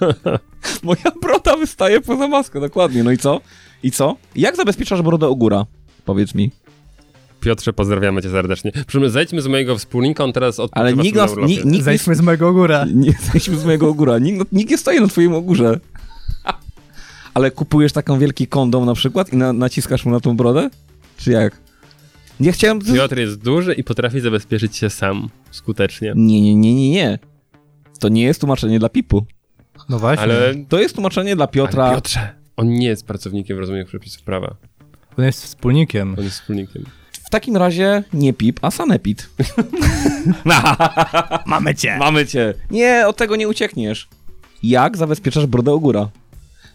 Moja broda wystaje poza maskę, dokładnie. No i co? I co? Jak zabezpieczasz brodę Ogóra? Powiedz mi. Piotrze, pozdrawiamy cię serdecznie. Przy zejdźmy z mojego wspólnika, on teraz odpoczywa Ale nikt nas... nikt nie, Zejdźmy z mojego góra. nie jesteśmy z mojego Ogóra. Nikt, nikt nie stoi na twoim Ogórze. Ale kupujesz taką wielki kondom na przykład i na, naciskasz mu na tą brodę? Czy jak? Nie chciałem... Piotr jest duży i potrafi zabezpieczyć się sam skutecznie. Nie, nie, nie, nie, nie. To nie jest tłumaczenie dla Pipu. No właśnie. Ale, To jest tłumaczenie dla Piotra. ale Piotrze, on nie jest pracownikiem w rozumieniu przepisów prawa. On jest wspólnikiem. On jest wspólnikiem. W takim razie nie Pip, a Sanepid. Mamy cię. Mamy cię. Nie, od tego nie uciekniesz. Jak zabezpieczasz brodę Ogóra?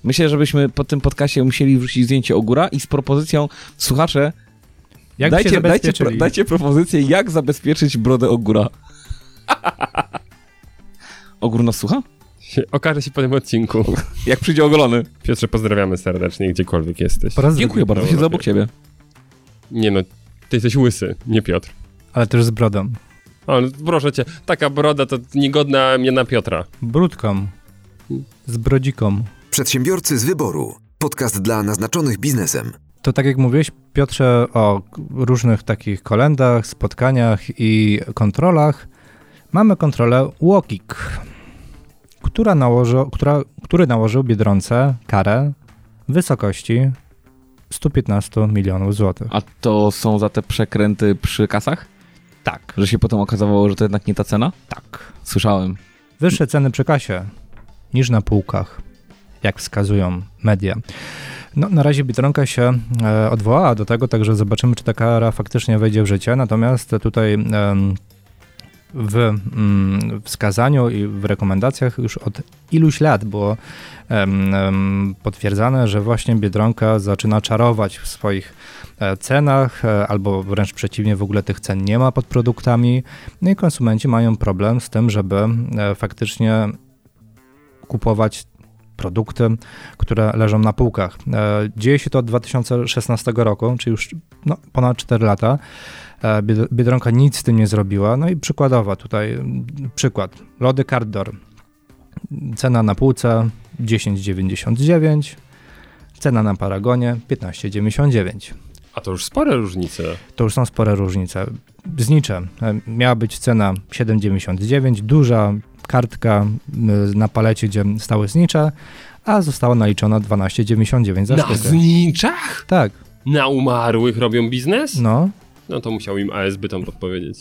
Myślę, żebyśmy po tym podcastie musieli wrzucić zdjęcie Ogóra i z propozycją, słuchacze, Jak dajcie, się dajcie, pro, dajcie propozycję, jak zabezpieczyć brodę Ogóra. Ogór nas słucha? Się, okaże się po tym odcinku. Jak przyjdzie ogolony. Piotrze, pozdrawiamy serdecznie, gdziekolwiek jesteś. Po raz Dziękuję bardzo, siedzę obok ciebie. Nie no, ty jesteś łysy, nie Piotr. Ale też z brodą. O, proszę cię, taka broda to niegodna mnie na Piotra. Brudką. Z brodziką. Przedsiębiorcy z wyboru. Podcast dla naznaczonych biznesem. To tak jak mówiłeś, Piotrze, o różnych takich kolendach, spotkaniach i kontrolach. Mamy kontrolę Łokik, która która, który nałożył Biedronce karę w wysokości 115 milionów złotych. A to są za te przekręty przy kasach? Tak, Że się potem okazało, że to jednak nie ta cena? tak. Słyszałem. Wyższe ceny przy kasie niż na półkach, jak wskazują media. No, na razie Biedronka się e, odwołała do tego, także zobaczymy, czy ta kara faktycznie wejdzie w życie. Natomiast tutaj em, w mm, wskazaniu i w rekomendacjach już od iluś lat było potwierdzane, że właśnie Biedronka zaczyna czarować w swoich e, cenach, e, albo wręcz przeciwnie, w ogóle tych cen nie ma pod produktami. No i konsumenci mają problem z tym, żeby e, faktycznie kupować produkty, które leżą na półkach. Dzieje się to od 2016 roku, czyli już no, ponad 4 lata. E, Bied- Biedronka nic z tym nie zrobiła. No i przykładowa tutaj mm, przykład. Lody Cardor. Cena na półce 10,99. Cena na Paragonie 15,99. A to już spore różnice. To już są spore różnice. Znicze. E, Miała być cena 7,99, duża kartka na palecie, gdzie stały znicze, a została naliczona 12,99 za Na sztukę. zniczach? Tak, Na umarłych robią biznes? no, No to musiał im ASB tam podpowiedzieć.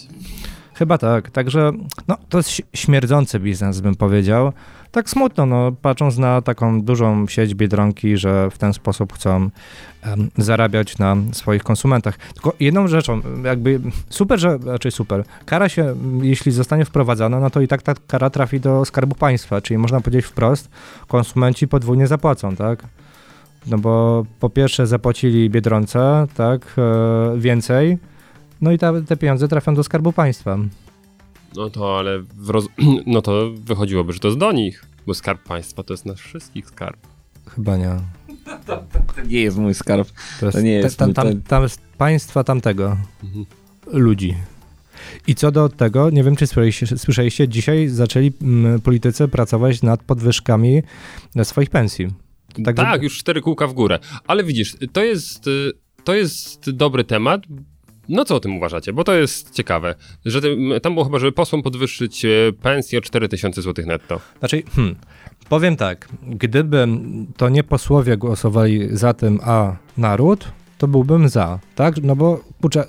chyba tak. Także no, to jest śmierdzący biznes, bym powiedział. Tak smutno, no, patrząc na taką dużą sieć Biedronki, że w ten sposób chcą em, zarabiać na swoich konsumentach. Tylko jedną rzeczą, jakby super, że, znaczy super, kara się, jeśli zostanie wprowadzona, no to i tak ta kara trafi do Skarbu Państwa, czyli można powiedzieć wprost, konsumenci podwójnie zapłacą, tak? No bo po pierwsze zapłacili Biedronce, tak, e, więcej, no i ta, te pieniądze trafią do Skarbu Państwa. No to ale w roz... no to wychodziłoby, że to jest do nich, bo skarb państwa to jest nasz wszystkich skarb. Chyba nie. To nie jest mój skarb. To, jest, To nie jest tam, mój- tam, to- tam jest państwa tamtego. Mhm. Ludzi. I co do tego, nie wiem, czy słyszeliście, słyszeliście dzisiaj zaczęli mm, politycy pracować nad podwyżkami swoich pensji. Tak, żeby- już cztery kółka w górę. Ale widzisz, to jest, y, to jest dobry temat. No co o tym uważacie? Bo to jest ciekawe, że tam było chyba, żeby posłom podwyższyć e, pensję o 4000 zł netto. Znaczy, hmm, powiem tak, gdyby to nie posłowie głosowali za tym, a naród, to byłbym za, tak? No bo, kurczę,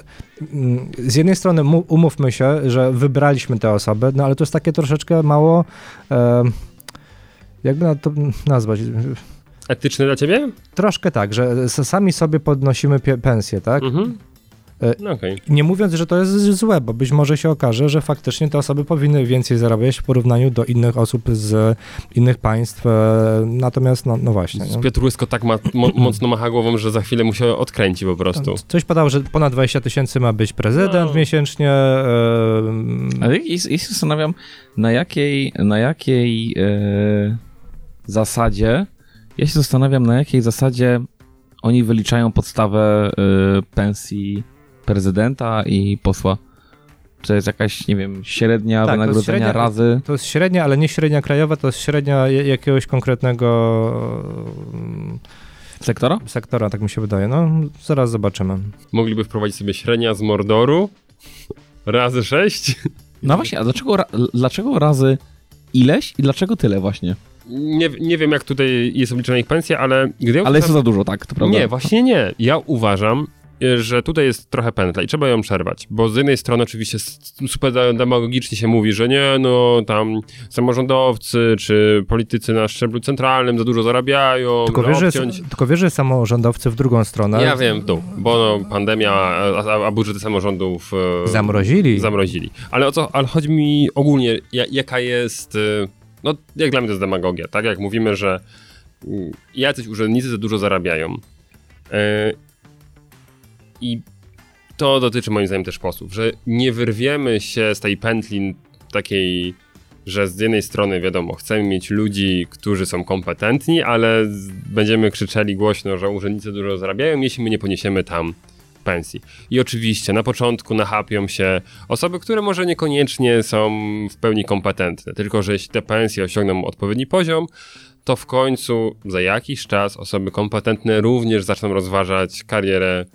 mm, z jednej strony umówmy się, że wybraliśmy te osoby, no ale to jest takie troszeczkę mało, e, jakby na to nazwać, Etyczny dla ciebie? troszkę tak, że sami sobie podnosimy pensję, tak? Mhm. No okej. Nie mówiąc, że to jest złe, bo być może się okaże, że faktycznie te osoby powinny więcej zarabiać w porównaniu do innych osób z innych państw. e, Natomiast, no, no właśnie. Z No. Piotr Łysko tak ma, mo, mocno macha głową, że za chwilę mu się odkręci po prostu. Coś padało, że ponad 20 tysięcy ma być prezydent No. miesięcznie. Ale ja, ja się zastanawiam, na jakiej, na jakiej e, zasadzie, ja się zastanawiam, na jakiej zasadzie oni wyliczają podstawę e, pensji prezydenta i posła. Czy to jest jakaś, nie wiem, średnia Tak, wynagrodzenia średnia- razy? To jest średnia, ale nie średnia krajowa, to jest średnia jakiegoś konkretnego mm, Sektora? sektora, tak mi się wydaje. No, zaraz zobaczymy. Mogliby wprowadzić sobie średnia z Mordoru razy sześć. No właśnie, a dlaczego, dlaczego razy ileś i dlaczego tyle właśnie? Nie, nie wiem, jak tutaj jest obliczona ich pensja, ale gdy ja Ale jest to za dużo, tak, to prawda. Nie, właśnie nie. Ja uważam, że tutaj jest trochę pętla i trzeba ją przerwać, bo z jednej strony oczywiście super demagogicznie się mówi, że nie, no tam samorządowcy czy politycy na szczeblu centralnym za dużo zarabiają, Tylko wiesz, że, obciąć... tylko wiesz, że samorządowcy w drugą stronę Ja wiem, dół, bo no, pandemia, a, a- budżety samorządów e, zamrozili. zamrozili. Ale o co, ale chodzi mi ogólnie, ja, jaka jest, y, no jak dla mnie to jest demagogia, tak? Jak mówimy, że y, jacyś urzędnicy za dużo zarabiają. Y, I to dotyczy moim zdaniem też posłów, że nie wyrwiemy się z tej pętli takiej, że z jednej strony wiadomo, chcemy mieć ludzi, którzy są kompetentni, ale będziemy krzyczeli głośno, że urzędnicy dużo zarabiają, jeśli my nie poniesiemy tam pensji. I oczywiście na początku nachapią się osoby, które może niekoniecznie są w pełni kompetentne, tylko że jeśli te pensje osiągną odpowiedni poziom, to w końcu za jakiś czas osoby kompetentne również zaczną rozważać karierę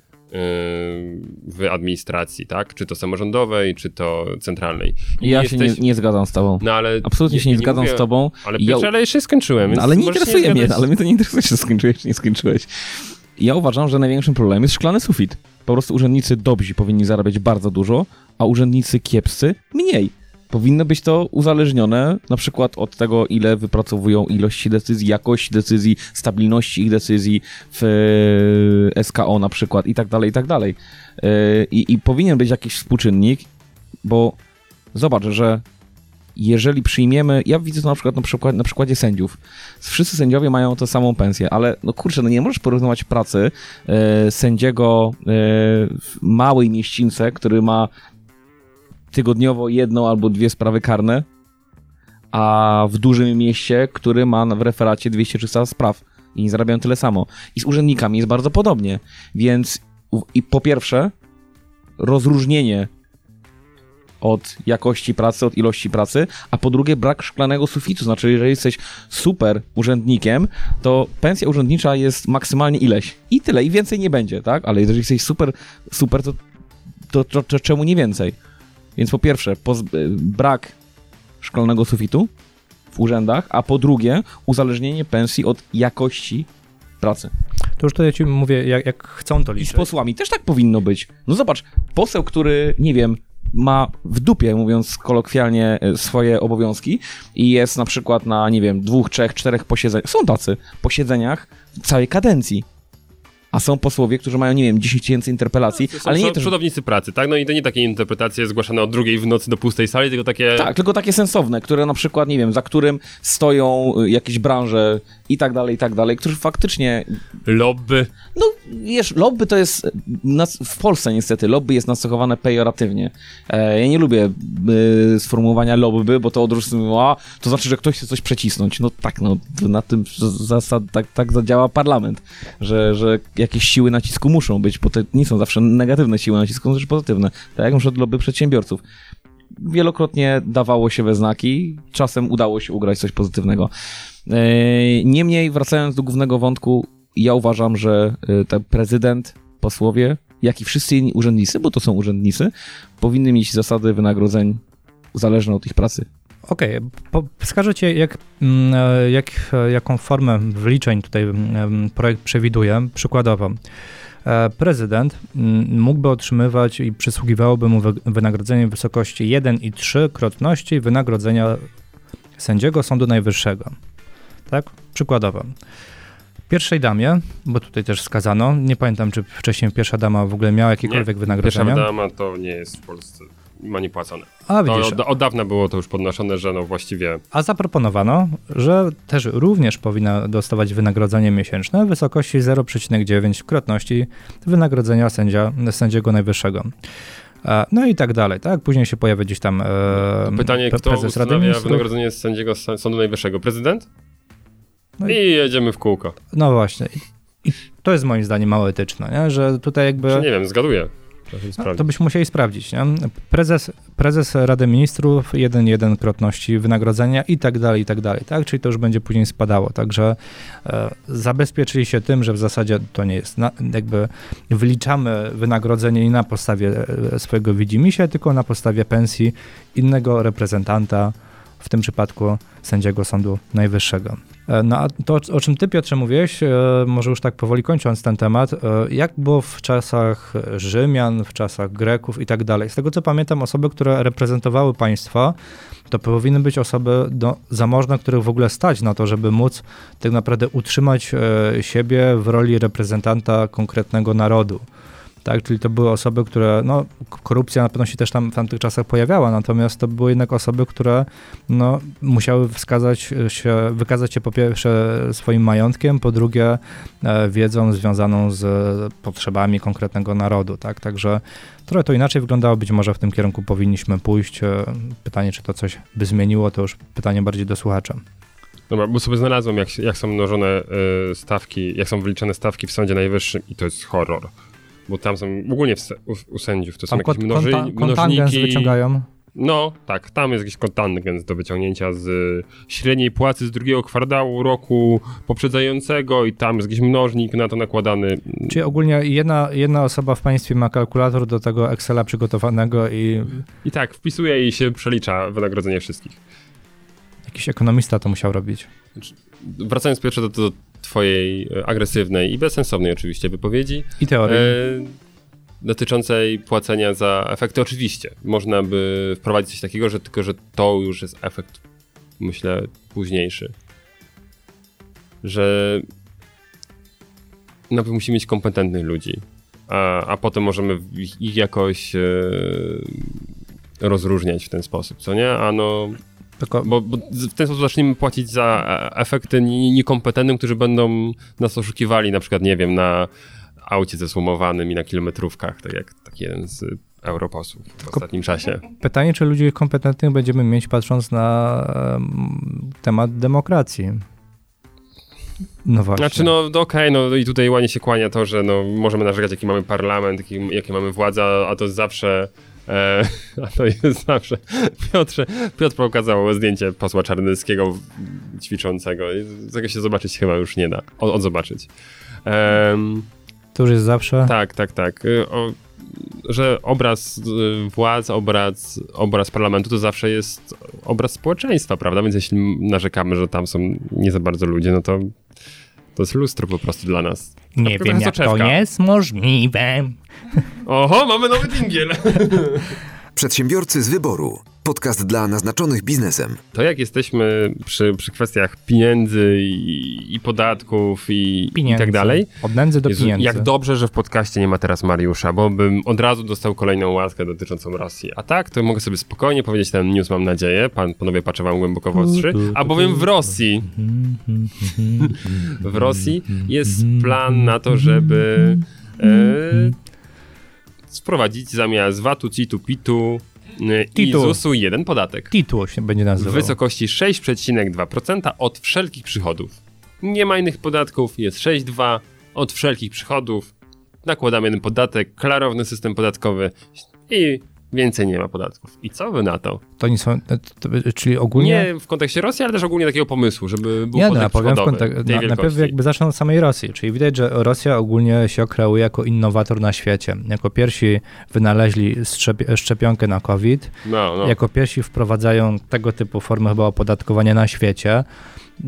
w administracji, tak? Czy to samorządowej, czy to centralnej. I Ja się jesteś- nie, nie zgadzam z tobą. No ale... Absolutnie się nie, zgadzam mówię- z tobą. Ale Ja- Piotrze, ale jeszcze skończyłem, No, ale nie interesuje mnie, zgadzać. ale mnie to nie interesuje, czy skończyłeś, czy nie skończyłeś. Ja uważam, że największym problemem jest szklany sufit. Po prostu urzędnicy dobrzy powinni zarabiać bardzo dużo, a urzędnicy kiepscy mniej. Powinno być to uzależnione na przykład od tego, ile wypracowują ilości decyzji, jakości decyzji, stabilności ich decyzji w e, SKO na przykład i tak dalej, i tak dalej. E, I, I powinien być jakiś współczynnik, bo zobacz, że jeżeli przyjmiemy, ja widzę to na przykład na, przykład, na przykładzie sędziów. Wszyscy sędziowie mają tę samą pensję, ale no kurczę, no nie możesz porównywać pracy e, sędziego e, w małej mieścińce, który ma tygodniowo jedną albo dwie sprawy karne, a w dużym mieście, który ma w referacie 200-300 spraw i nie zarabiają tyle samo. I z urzędnikami jest bardzo podobnie. Więc i po pierwsze, rozróżnienie od jakości pracy, od ilości pracy, a po drugie brak szklanego sufitu, znaczy jeżeli jesteś super urzędnikiem, to pensja urzędnicza jest maksymalnie ileś i tyle, i więcej nie będzie, tak? Ale jeżeli jesteś super, super, to, to, to, to czemu nie więcej? Więc po pierwsze, poz- brak szklanego sufitu w urzędach, a po drugie, uzależnienie pensji od jakości pracy. To już to ja ci mówię, jak, jak chcą to I z liczyć. posłami też tak powinno być. No zobacz, poseł, który, nie wiem, ma w dupie, mówiąc kolokwialnie, e, swoje obowiązki i jest na przykład na, nie wiem, dwóch, trzech, czterech posiedzeniach, są tacy, posiedzeniach całej kadencji. A są posłowie, którzy mają, nie wiem, 10 tysięcy interpelacji, są ale nie też... przodownicy pracy, tak? No i to nie takie interpretacje zgłaszane o drugiej w nocy do pustej sali, tylko takie... Tak, tylko takie sensowne, które na przykład, nie wiem, za którym stoją y, jakieś branże i tak dalej, i tak dalej, którzy faktycznie Lobby. No, wiesz, lobby to jest, w Polsce niestety, lobby jest nacechowane pejoratywnie. E, ja nie lubię e, sformułowania lobby, bo to od razu, a, to znaczy, że ktoś chce coś przecisnąć. No tak, no, na tym zasad, tak, tak zadziała parlament, że, że jakieś siły nacisku muszą być, bo to nie są zawsze negatywne siły nacisku, są też pozytywne. Tak jak na przykład lobby przedsiębiorców. Wielokrotnie dawało się we znaki, czasem udało się ugrać coś pozytywnego. E, Niemniej, wracając do głównego wątku, ja uważam, że e, ten prezydent, posłowie, jak i wszyscy inni urzędnicy, bo to są urzędnicy, powinny mieć zasady wynagrodzeń zależne od ich pracy. Okej, po- wskażę ci, jak, mm, e, jak, e, jaką formę wliczeń tutaj mm, projekt przewiduje. Przykładowo, e, prezydent mm, mógłby otrzymywać i przysługiwałoby mu wy- wynagrodzenie w wysokości 1,3 krotności wynagrodzenia sędziego Sądu Najwyższego. Tak? Przykładowo. Pierwszej damie, bo tutaj też wskazano, nie pamiętam, czy wcześniej pierwsza dama w ogóle miała jakiekolwiek Pierwsza wynagrodzenia. dama to nie jest w Polsce, ma niepłacone. A widzisz, od, od dawna było to już podnoszone, że no właściwie A zaproponowano, że też również powinna dostawać wynagrodzenie miesięczne w wysokości 0,9 krotności wynagrodzenia sędzia, sędziego najwyższego. E, No i tak dalej, tak? Później się pojawia gdzieś tam e, pytanie, pre- kto prezes Rady ustanawia Ministrów. wynagrodzenie sędziego Sądu Najwyższego? Prezydent? No I jedziemy w kółko. No właśnie. I to jest moim zdaniem mało etyczne, nie? że tutaj jakby... Czy nie wiem, zgaduję. No, to byśmy musieli sprawdzić. Nie? Prezes, prezes Rady Ministrów, 1,1 krotności wynagrodzenia i tak dalej, i tak dalej. Tak? Czyli to już będzie później spadało. Także e, zabezpieczyli się tym, że w zasadzie to nie jest, na, jakby wyliczamy wynagrodzenie nie na podstawie e, swojego widzimisię, tylko na podstawie pensji innego reprezentanta, w tym przypadku sędziego Sądu Najwyższego. E, No a to, o czym ty Piotrze mówiłeś, e, może już tak powoli kończąc ten temat, e, jak było w czasach Rzymian, w czasach Greków i tak dalej. Z tego co pamiętam, osoby, które reprezentowały państwo, to powinny być osoby do, zamożne, których w ogóle stać na to, żeby móc tak naprawdę utrzymać siebie w roli reprezentanta konkretnego narodu. Tak, czyli to były osoby, które, no, korupcja na pewno się też tam w tamtych czasach pojawiała, natomiast to były jednak osoby, które no, musiały wskazać się, wykazać się po pierwsze swoim majątkiem, po drugie e, wiedzą związaną z potrzebami konkretnego narodu, tak, także trochę to inaczej wyglądało, być może w tym kierunku powinniśmy pójść. E, Pytanie, czy to coś by zmieniło, to już pytanie bardziej do słuchacza. Dobra, bo sobie znalazłem, jak, jak są mnożone y, stawki, jak są wyliczane stawki w Sądzie Najwyższym i to jest horror. Bo tam są, ogólnie w, u, u sędziów, to są jakieś mnoży, konta- mnożniki. wyciągają. No, tak, tam jest jakiś kontangens do wyciągnięcia z y, średniej płacy z drugiego kwartału roku poprzedzającego i tam jest jakiś mnożnik na to nakładany. Czyli ogólnie jedna, jedna osoba w państwie ma kalkulator do tego Excela przygotowanego i I tak, wpisuje i się przelicza wynagrodzenie wszystkich. jakiś ekonomista to musiał robić. Wracając pierwsze do, do twojej e, agresywnej i bezsensownej oczywiście wypowiedzi, I teorii. e, dotyczącej płacenia za efekty, oczywiście. Można by wprowadzić coś takiego, że tylko, że to już jest efekt, myślę, późniejszy. Że najpierw musimy mieć kompetentnych ludzi, a, a potem możemy ich, ich jakoś e, rozróżniać w ten sposób, co nie? A no, bo, bo w ten sposób zaczniemy płacić za e, efekty ni- niekompetentnym, którzy będą nas oszukiwali, na przykład, nie wiem, na aucie zesłumowanym i na kilometrówkach, tak jak taki jeden z europosłów w ostatnim czasie. pytanie, czy ludzi kompetentnych będziemy mieć patrząc na em, temat demokracji. No właśnie. Znaczy, no no okej, no i tutaj ładnie się kłania to, że no, możemy narzekać, jaki mamy parlament, jaki, jakie mamy władzę, a to zawsze... E, a to jest zawsze... Piotrze, Piotr pokazał zdjęcie posła Czarnyckiego ćwiczącego. Tego się zobaczyć chyba już nie da. Od, odzobaczyć. Em, To już jest zawsze. Tak, tak, tak. Y, O, że obraz y, władz, obraz, obraz parlamentu to zawsze jest obraz społeczeństwa, prawda? Więc jeśli narzekamy, że tam są nie za bardzo ludzie, no to to jest lustro po prostu dla nas. Nie wiem, jak to jest możliwe. Oho, mamy nowy dingiel! Przedsiębiorcy z wyboru. Podcast dla naznaczonych biznesem. To jak jesteśmy przy, przy kwestiach pieniędzy i, i podatków i, i Pieniędzy. tak dalej, Od nędzy do Jezu, pieniędzy. jak dobrze, że w podcaście nie ma teraz Mariusza, bo bym od razu dostał kolejną łaskę dotyczącą Rosji. A tak, to mogę sobie spokojnie powiedzieć ten news, mam nadzieję. Pan, panowie patrzę wam głęboko w oczy. A bowiem w Rosji, w Rosji jest plan na to, żeby e, sprowadzić zamiast VAT-u, CIT-u, PIT-u e, i Titu. ZUS-u jeden podatek Titło się będzie w nazywał. wysokości 6,2% od wszelkich przychodów. Nie ma innych podatków, jest 6,2 od wszelkich przychodów. Nakładamy jeden podatek, klarowny system podatkowy i więcej nie ma podatków. I co wy na to? To nie są, to, to, czyli ogólnie... Nie w kontekście Rosji, ale też ogólnie takiego pomysłu, żeby był Nie, no, podatek ja powiem w kontek- na, najpierw jakby zacznę od samej Rosji, czyli widać, że Rosja ogólnie się kreuje jako innowator na świecie. Jako pierwsi wynaleźli szczep- szczepionkę na COVID, No, no. jako pierwsi wprowadzają tego typu formy chyba opodatkowania na świecie,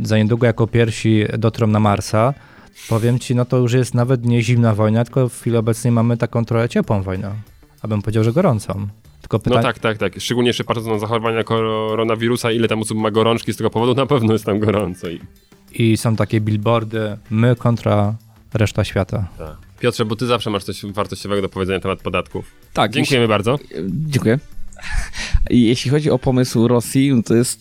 za niedługo jako pierwsi dotrą na Marsa, Powiem ci, no to już jest nawet nie zimna wojna, tylko w chwili obecnej mamy taką trochę ciepłą wojnę. Abym powiedział, że gorącą. Tylko No pytanie, tak, tak, tak. Szczególnie jeszcze patrząc na zachorowania koronawirusa, ile tam osób ma gorączki z tego powodu, na pewno jest tam gorąco. I, i są takie billboardy, my kontra reszta świata. tak. Piotrze, bo ty zawsze masz coś wartościowego do powiedzenia na temat podatków. Tak, Dziękujemy bardzo. Dziękuję. I jeśli chodzi o pomysł Rosji, no to jest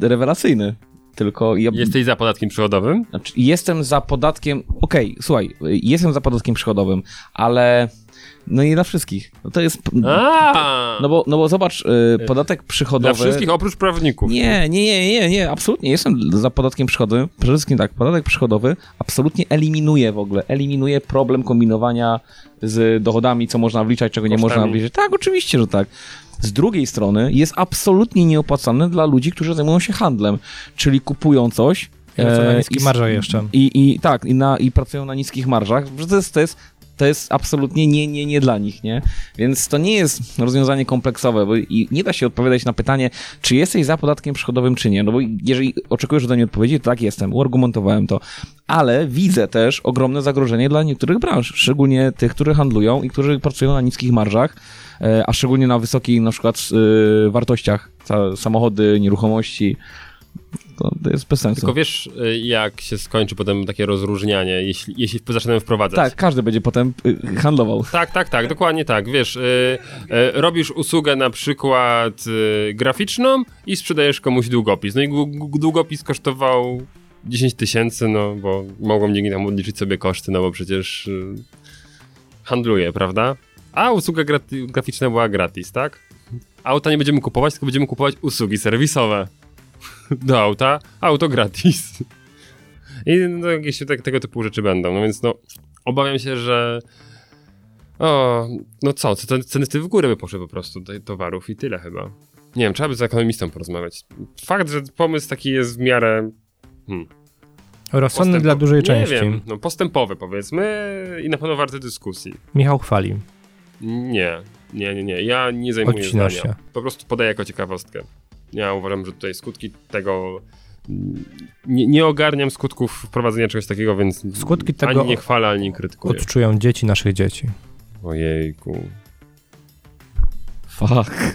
rewelacyjny. Tylko ja Jesteś za podatkiem przychodowym? znaczy, jestem za podatkiem. Okej, słuchaj, jestem za podatkiem przychodowym, ale no nie dla wszystkich. No to jest. A, No bo, no bo zobacz, y, podatek przychodowy. Dla wszystkich oprócz prawników. Nie, nie, nie, nie, nie, absolutnie. Jestem za podatkiem przychodowym. Przede wszystkim tak, podatek przychodowy absolutnie eliminuje w ogóle, eliminuje problem kombinowania z dochodami, co można wliczać, czego nie Kosztami. można wliczać. Tak, oczywiście, że tak. Z drugiej strony jest absolutnie nieopłacalny dla ludzi, którzy zajmują się handlem, czyli kupują coś. I na e, niskich marżach jeszcze. I, i tak, i, na, i pracują na niskich marżach, to jest, to jest, to jest absolutnie nie, nie, nie dla nich, nie? Więc to nie jest rozwiązanie kompleksowe, bo i nie da się odpowiadać na pytanie, czy jesteś za podatkiem przychodowym, czy nie. No bo jeżeli oczekujesz ode mnie odpowiedzi, to tak jestem, uargumentowałem to. Ale widzę też ogromne zagrożenie dla niektórych branż, szczególnie tych, które handlują i którzy pracują na niskich marżach, e, a szczególnie na wysokich na przykład e, wartościach, samochody, nieruchomości. To, to jest bez sensu. Tylko wiesz, y, jak się skończy potem takie rozróżnianie, jeśli, jeśli zaczynamy wprowadzać. Tak, każdy będzie potem y, handlował. Tak, tak, tak, dokładnie tak. Wiesz, y, robisz usługę na przykład graficzną i sprzedajesz komuś długopis. No i długopis kosztował 10 tysięcy, no bo mogą dzięki temu odliczyć sobie koszty, no bo przecież handluje, prawda? A usługa graficzna była gratis, tak? Auta nie będziemy kupować, tylko będziemy kupować usługi serwisowe. Do auta, auto gratis. I no, jakieś tak, tego typu rzeczy będą. No więc no, obawiam się, że o, no co, ceny, w górę by poszły po prostu towarów i tyle chyba. Nie wiem, trzeba by z ekonomistą porozmawiać. Fakt, że pomysł taki jest w miarę hmm, Rozsądny postępo- dla dużej nie części. Wiem, no postępowy powiedzmy i na pewno warty dyskusji. Michał chwali. Nie, nie, nie, nie. Ja nie zajmuję Odcinasz zdania. się. Po prostu podaję jako ciekawostkę. Ja uważam, że tutaj skutki tego... Nie, nie ogarniam skutków wprowadzenia czegoś takiego, więc Skutki tego ani nie chwalę, ani nie krytykuję. Odczują dzieci naszych dzieci. Ojejku. Fuck.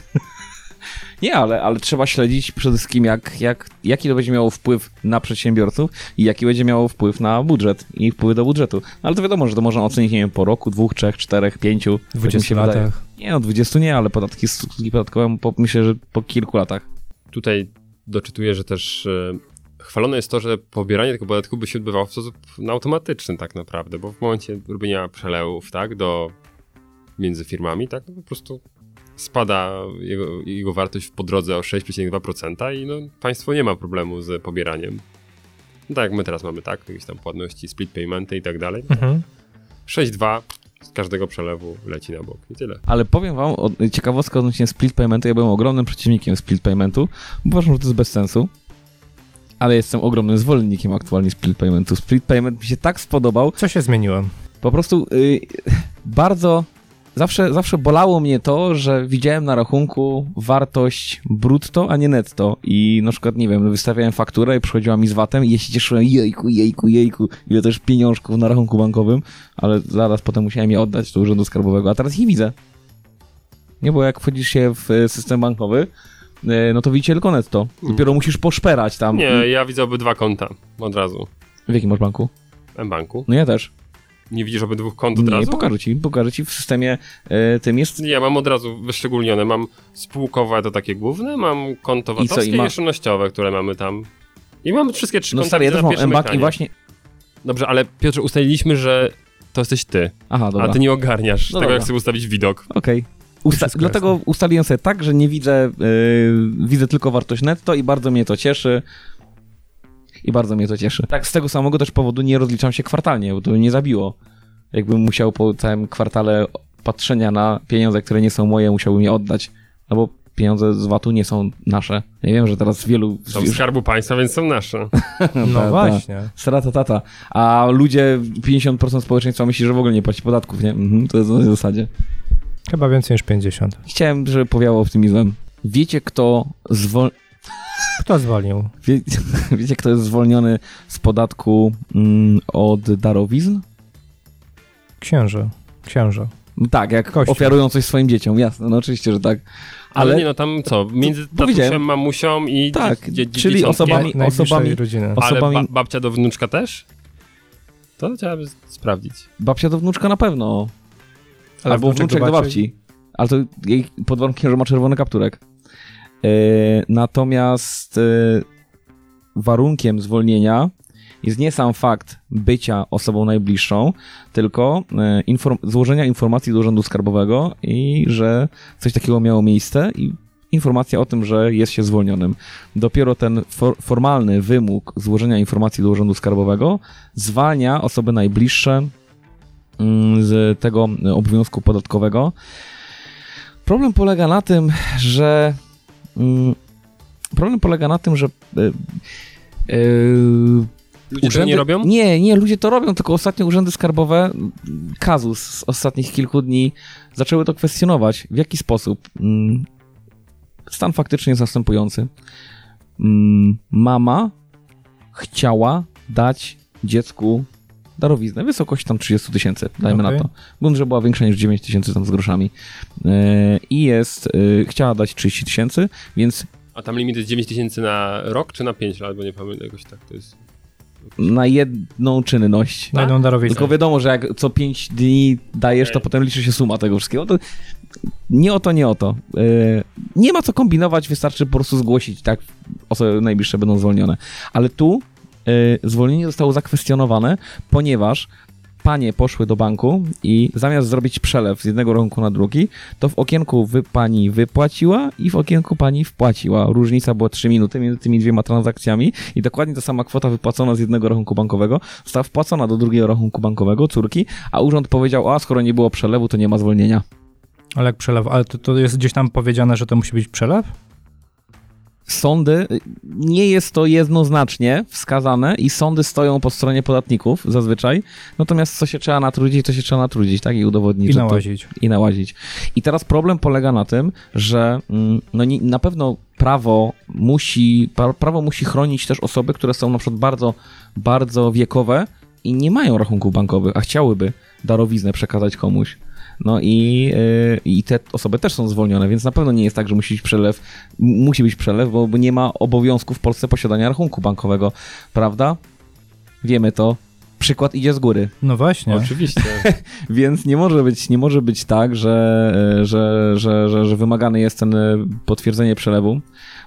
Nie, ale, ale trzeba śledzić przede wszystkim, jak, jak, jaki to będzie miało wpływ na przedsiębiorców i jaki będzie miało wpływ na budżet i wpływ do budżetu. Ale to wiadomo, że to można ocenić, nie wiem, po roku, dwóch, trzech, czterech, pięciu. tak mi 20 się wydaje. latach. Nie no, 20 nie, ale podatki, skutki podatkowe po, myślę, że po kilku latach. Tutaj doczytuję, że też e, chwalone jest to, że pobieranie tego podatku by się odbywało w sposób no, automatyczny tak naprawdę, bo w momencie robienia przelewów, tak, do między firmami, tak, no po prostu spada jego, jego wartość po drodze o 6,2% i no, państwo nie ma problemu z pobieraniem. No, tak jak my teraz mamy, tak, jakieś tam płatności, split paymenty i tak dalej. Mhm. 6,2 z każdego przelewu leci na bok i tyle. Ale powiem wam, o, ciekawostka odnośnie split paymentu, ja byłem ogromnym przeciwnikiem split paymentu, bo uważam, że to jest bez sensu. Ale jestem ogromnym zwolennikiem aktualnie split paymentu. Split payment mi się tak spodobał, Co się zmieniło? Po prostu y, bardzo. Zawsze, zawsze bolało mnie to, że widziałem na rachunku wartość brutto, a nie netto. I na przykład, nie wiem, wystawiałem fakturę i przychodziła mi z VAT-em i ja się cieszyłem, jejku, jejku, jejku, ile też pieniążków na rachunku bankowym, ale zaraz potem musiałem je oddać do urzędu skarbowego, a teraz ich nie widzę. Nie, bo jak wchodzisz się w y, system bankowy, y, no to widzicie tylko netto. Dopiero musisz poszperać tam. Nie, ja widzę obydwa konta od razu. W jakim masz banku? W banku. No ja też. Nie widzisz obydwu kont od Nie, razu? pokażę ci, pokażę ci w systemie y, tym jest Nie, mam od razu wyszczególnione. Mam spółkowe to takie główne, mam konto I co, i ma- które mamy tam. I mam wszystkie trzy No konta stary, ja też mam i właśnie... Dobrze, ale Piotrze, ustaliliśmy, że to jesteś ty, Aha, dobra, a ty nie ogarniasz No tego, dobra. jak sobie ustawić widok. okej. Usta- Wszystko dlatego ustaliłem sobie tak, że nie widzę, yy, widzę tylko wartość netto i bardzo mnie to cieszy. I bardzo mnie to cieszy. Tak, z tego samego też powodu nie rozliczam się kwartalnie, bo to mnie nie zabiło. Jakbym musiał po całym kwartale patrzenia na pieniądze, które nie są moje, musiałbym je oddać. No bo pieniądze z VAT-u nie są nasze. Ja wiem, że teraz wielu... Są z skarbu państwa, więc są nasze. No Ta, ta. właśnie. Strata tata. A ludzie, 50% społeczeństwa myśli, że w ogóle nie płaci podatków, nie? Mhm, to jest na tej zasadzie. Chyba więcej niż 50. Chciałem, żeby powiało optymizmem. Wiecie, kto zwol... Kto zwolnił? Wie, wiecie, kto jest zwolniony z podatku mm, od darowizn? Księże. Księże. Tak, jak Kościół. ofiarują coś swoim dzieciom, jasne, no oczywiście, że tak. Ale, Ale nie no, tam co, między tatusiem, mamusią i Tak, dzie, dzie, czyli dzieciątkiem? osobami- Najbliższej osobami- rodziny. Ale osobami- ba, babcia do wnuczka też? To chciałabym sprawdzić. babcia do wnuczka na pewno. Ale Albo wnuczek do babci. Ale to jej pod warunkiem, że ma czerwony kapturek. E, natomiast e, warunkiem zwolnienia jest nie sam fakt bycia osobą najbliższą, tylko e, inform- złożenia informacji do Urzędu Skarbowego i że coś takiego miało miejsce i informacja o tym, że jest się zwolnionym. Dopiero ten for- formalny wymóg złożenia informacji do Urzędu Skarbowego zwalnia osoby najbliższe mm, z tego obowiązku podatkowego. Problem polega na tym, że problem polega na tym, że e, e, Ludzie tego nie robią? Nie, nie, ludzie to robią, tylko ostatnio urzędy skarbowe, kazus z ostatnich kilku dni, zaczęły to kwestionować. W jaki sposób? Mm, Stan faktycznie jest następujący. Mm, Mama chciała dać dziecku darowiznę, wysokość tam 30 tysięcy, dajmy Okej. na to. Bądź, że była większa niż 9 tysięcy tam z groszami. E, I jest, e, chciała dać 30 tysięcy, więc A tam limit jest 9 tysięcy na rok czy na 5 lat, bo nie pamiętam jakoś tak to jest. na jedną czynność. Na jedną darowizną. Tylko wiadomo, że jak co 5 dni dajesz, to Ej. potem liczy się suma tego wszystkiego. To nie o to, nie o to. Nie ma co kombinować, wystarczy po prostu zgłosić, tak, osoby najbliższe będą zwolnione. Ale tu zwolnienie zostało zakwestionowane, ponieważ panie poszły do banku i zamiast zrobić przelew z jednego rachunku na drugi, to w okienku wy, pani wypłaciła i w okienku pani wpłaciła. Różnica była 3 minuty między tymi dwiema transakcjami i dokładnie ta sama kwota wypłacona z jednego rachunku bankowego została wpłacona do drugiego rachunku bankowego, córki, a urząd powiedział, a skoro nie było przelewu, to nie ma zwolnienia. Ale jak przelew, ale to, to jest gdzieś tam powiedziane, że to musi być przelew? Sądy, nie jest to jednoznacznie wskazane i sądy stoją po stronie podatników zazwyczaj, natomiast co się trzeba natrudzić, to się trzeba natrudzić, tak, i udowodnić, I że to, nałazić. i nałazić. I teraz problem polega na tym, że mm, no nie, na pewno prawo musi, pra- prawo musi chronić też osoby, które są na przykład bardzo, bardzo wiekowe i nie mają rachunków bankowych, a chciałyby darowiznę przekazać komuś. No i, yy, i te osoby też są zwolnione, więc na pewno nie jest tak, że musi być przelew, musi być przelew, bo nie ma obowiązku w Polsce posiadania rachunku bankowego, prawda? Wiemy to. Przykład idzie z góry. No właśnie. Oczywiście. Więc nie może być, nie może być tak, że, e, że, że, że, że wymagany jest ten e, potwierdzenie przelewu,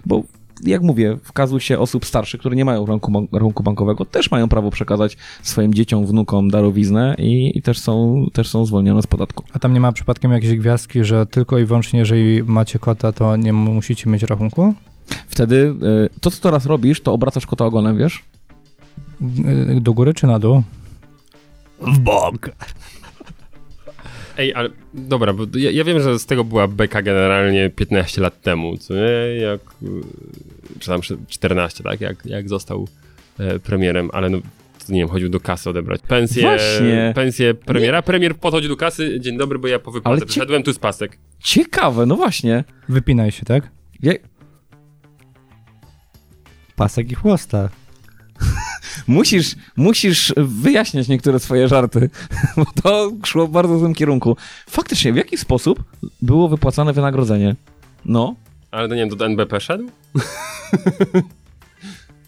bo jak mówię, w kazusie osób starszych, które nie mają rachunku, rachunku bankowego, też mają prawo przekazać swoim dzieciom, wnukom darowiznę i, i też, są, też są zwolnione z podatku. A tam nie ma przypadkiem jakiejś gwiazdki, że tylko i wyłącznie jeżeli macie kota, to nie musicie mieć rachunku? Wtedy e, to, co teraz robisz, to obracasz kota ogonem, wiesz? Y, Do góry czy na dół? W bok. Ej, ale dobra, bo ja, ja wiem, że z tego była beka generalnie 15 lat temu, co nie? Jak, y, czy tam 14, tak? Jak, jak został e, premierem, ale no, to nie wiem, chodził do kasy odebrać pensję, Właśnie. pensję premiera. Premier podchodzi do kasy, dzień dobry, bo ja po wypłatę Ale ci- wyszedłem, tu jest pasek. Ciekawe, no właśnie. Wypinaj się, tak? Pasek i chłosta. musisz, musisz wyjaśniać niektóre swoje żarty, bo to szło w bardzo złym kierunku. Faktycznie, w jaki sposób było wypłacane wynagrodzenie? No, Ale to nie wiem, do NBP szedł?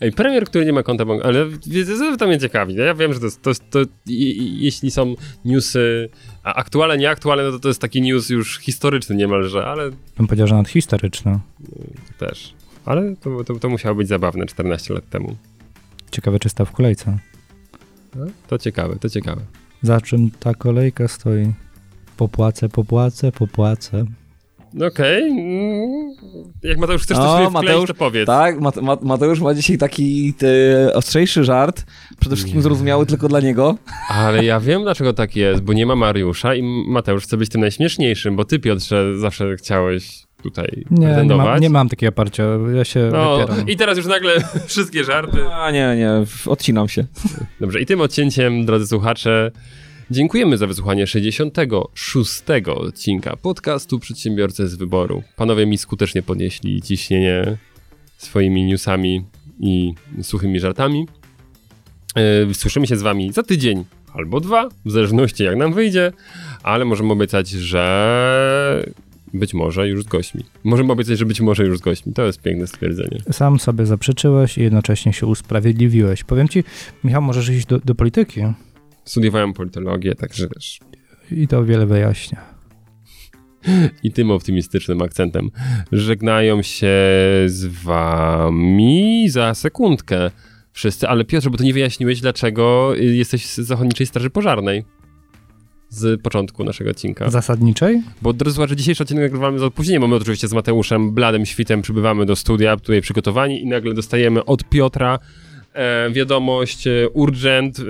Ej, premier, który nie ma konta bankowego, ale to mnie ciekawi. Ja wiem, że to jest, to, jest, to i, i, jeśli są newsy a aktualne, nieaktualne, no to to jest taki news już historyczny niemalże, ale Bym powiedział, że nadhistoryczne. też. Ale to, to, to musiało być zabawne 14 lat temu. Ciekawe, czy stał w kolejce. No, To ciekawe, to ciekawe. Za czym ta kolejka stoi? Popłacę, popłacę, popłacę. No Okej. mm, Jak Mateusz chcesz coś O, sobie wkleić, Mateusz, to powiedz. Tak, Mate- Ma- Mateusz ma dzisiaj taki e, ostrzejszy żart, przede wszystkim Nie. zrozumiały tylko dla niego. Ale ja wiem, dlaczego tak jest, bo nie ma Mariusza i Mateusz chce być tym najśmieszniejszym, bo ty, Piotrze, zawsze chciałeś tutaj Nie, nie, mam, nie mam takiego oparcia. Ja się No, wypieram. i teraz już nagle wszystkie żarty. A nie, nie, odcinam się. Dobrze, i tym odcięciem, drodzy słuchacze, dziękujemy za wysłuchanie 66 odcinka podcastu Przedsiębiorcy z Wyboru. Panowie mi skutecznie podnieśli ciśnienie swoimi newsami i suchymi żartami. Yy, Słyszymy się z wami za tydzień albo dwa, w zależności jak nam wyjdzie, ale możemy obiecać, że być może już z gośćmi. Możemy obiecać, że być może już z gośćmi. To jest piękne stwierdzenie. Sam sobie zaprzeczyłeś i jednocześnie się usprawiedliwiłeś. Powiem ci, Michał, możesz iść do, do polityki Studiowałem politologię, także też i to wiele wyjaśnia. i tym optymistycznym akcentem żegnają się z wami za sekundkę wszyscy, ale Piotr, bo to nie wyjaśniłeś, dlaczego jesteś z Zachodniczej Straży Pożarnej z początku naszego odcinka. Zasadniczej? Bo drodzy słuchacze, dzisiejszy odcinek nagrywamy z opóźnieniem, bo my oczywiście z Mateuszem Bladem Świtem przybywamy do studia, tutaj przygotowani i nagle dostajemy od Piotra e, wiadomość, e, urgent, e,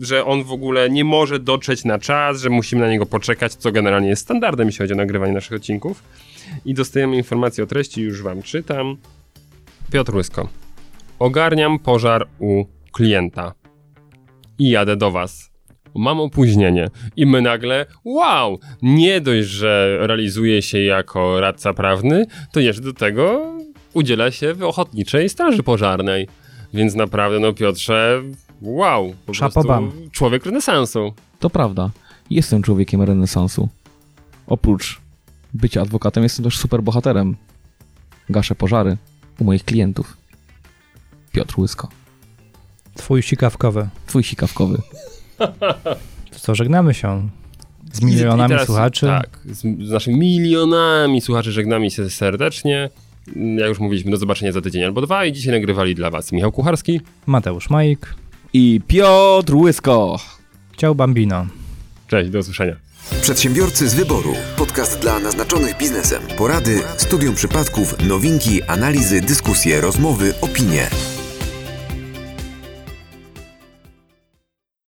że on w ogóle nie może dotrzeć na czas, że musimy na niego poczekać, co generalnie jest standardem, jeśli chodzi o nagrywanie naszych odcinków. I dostajemy informację o treści, już wam czytam. Piotr Łysko. Ogarniam pożar u klienta i jadę do was. Mam opóźnienie. I my nagle, wow, nie dość, że realizuje się jako radca prawny, to jeszcze do tego udziela się w Ochotniczej Straży Pożarnej. Więc naprawdę, no Piotrze, wow, po Chapeau prostu człowiek renesansu. To prawda. Jestem człowiekiem renesansu. Oprócz bycia adwokatem, jestem też super bohaterem. Gaszę pożary u moich klientów. Piotr Łysko. Twój sikawkowy. Twój sikawkowy. To co, żegnamy się z milionami teraz- słuchaczy. Tak, z, z naszymi milionami słuchaczy żegnamy się serdecznie. Jak już mówiliśmy, do zobaczenia za tydzień albo dwa i dzisiaj nagrywali dla was Michał Kucharski. Mateusz Majk. I Piotr Łysko. Ciao Bambino. Cześć, do usłyszenia. Przedsiębiorcy z wyboru. Podcast dla naznaczonych biznesem. Porady, studium przypadków, nowinki, analizy, dyskusje, rozmowy, opinie.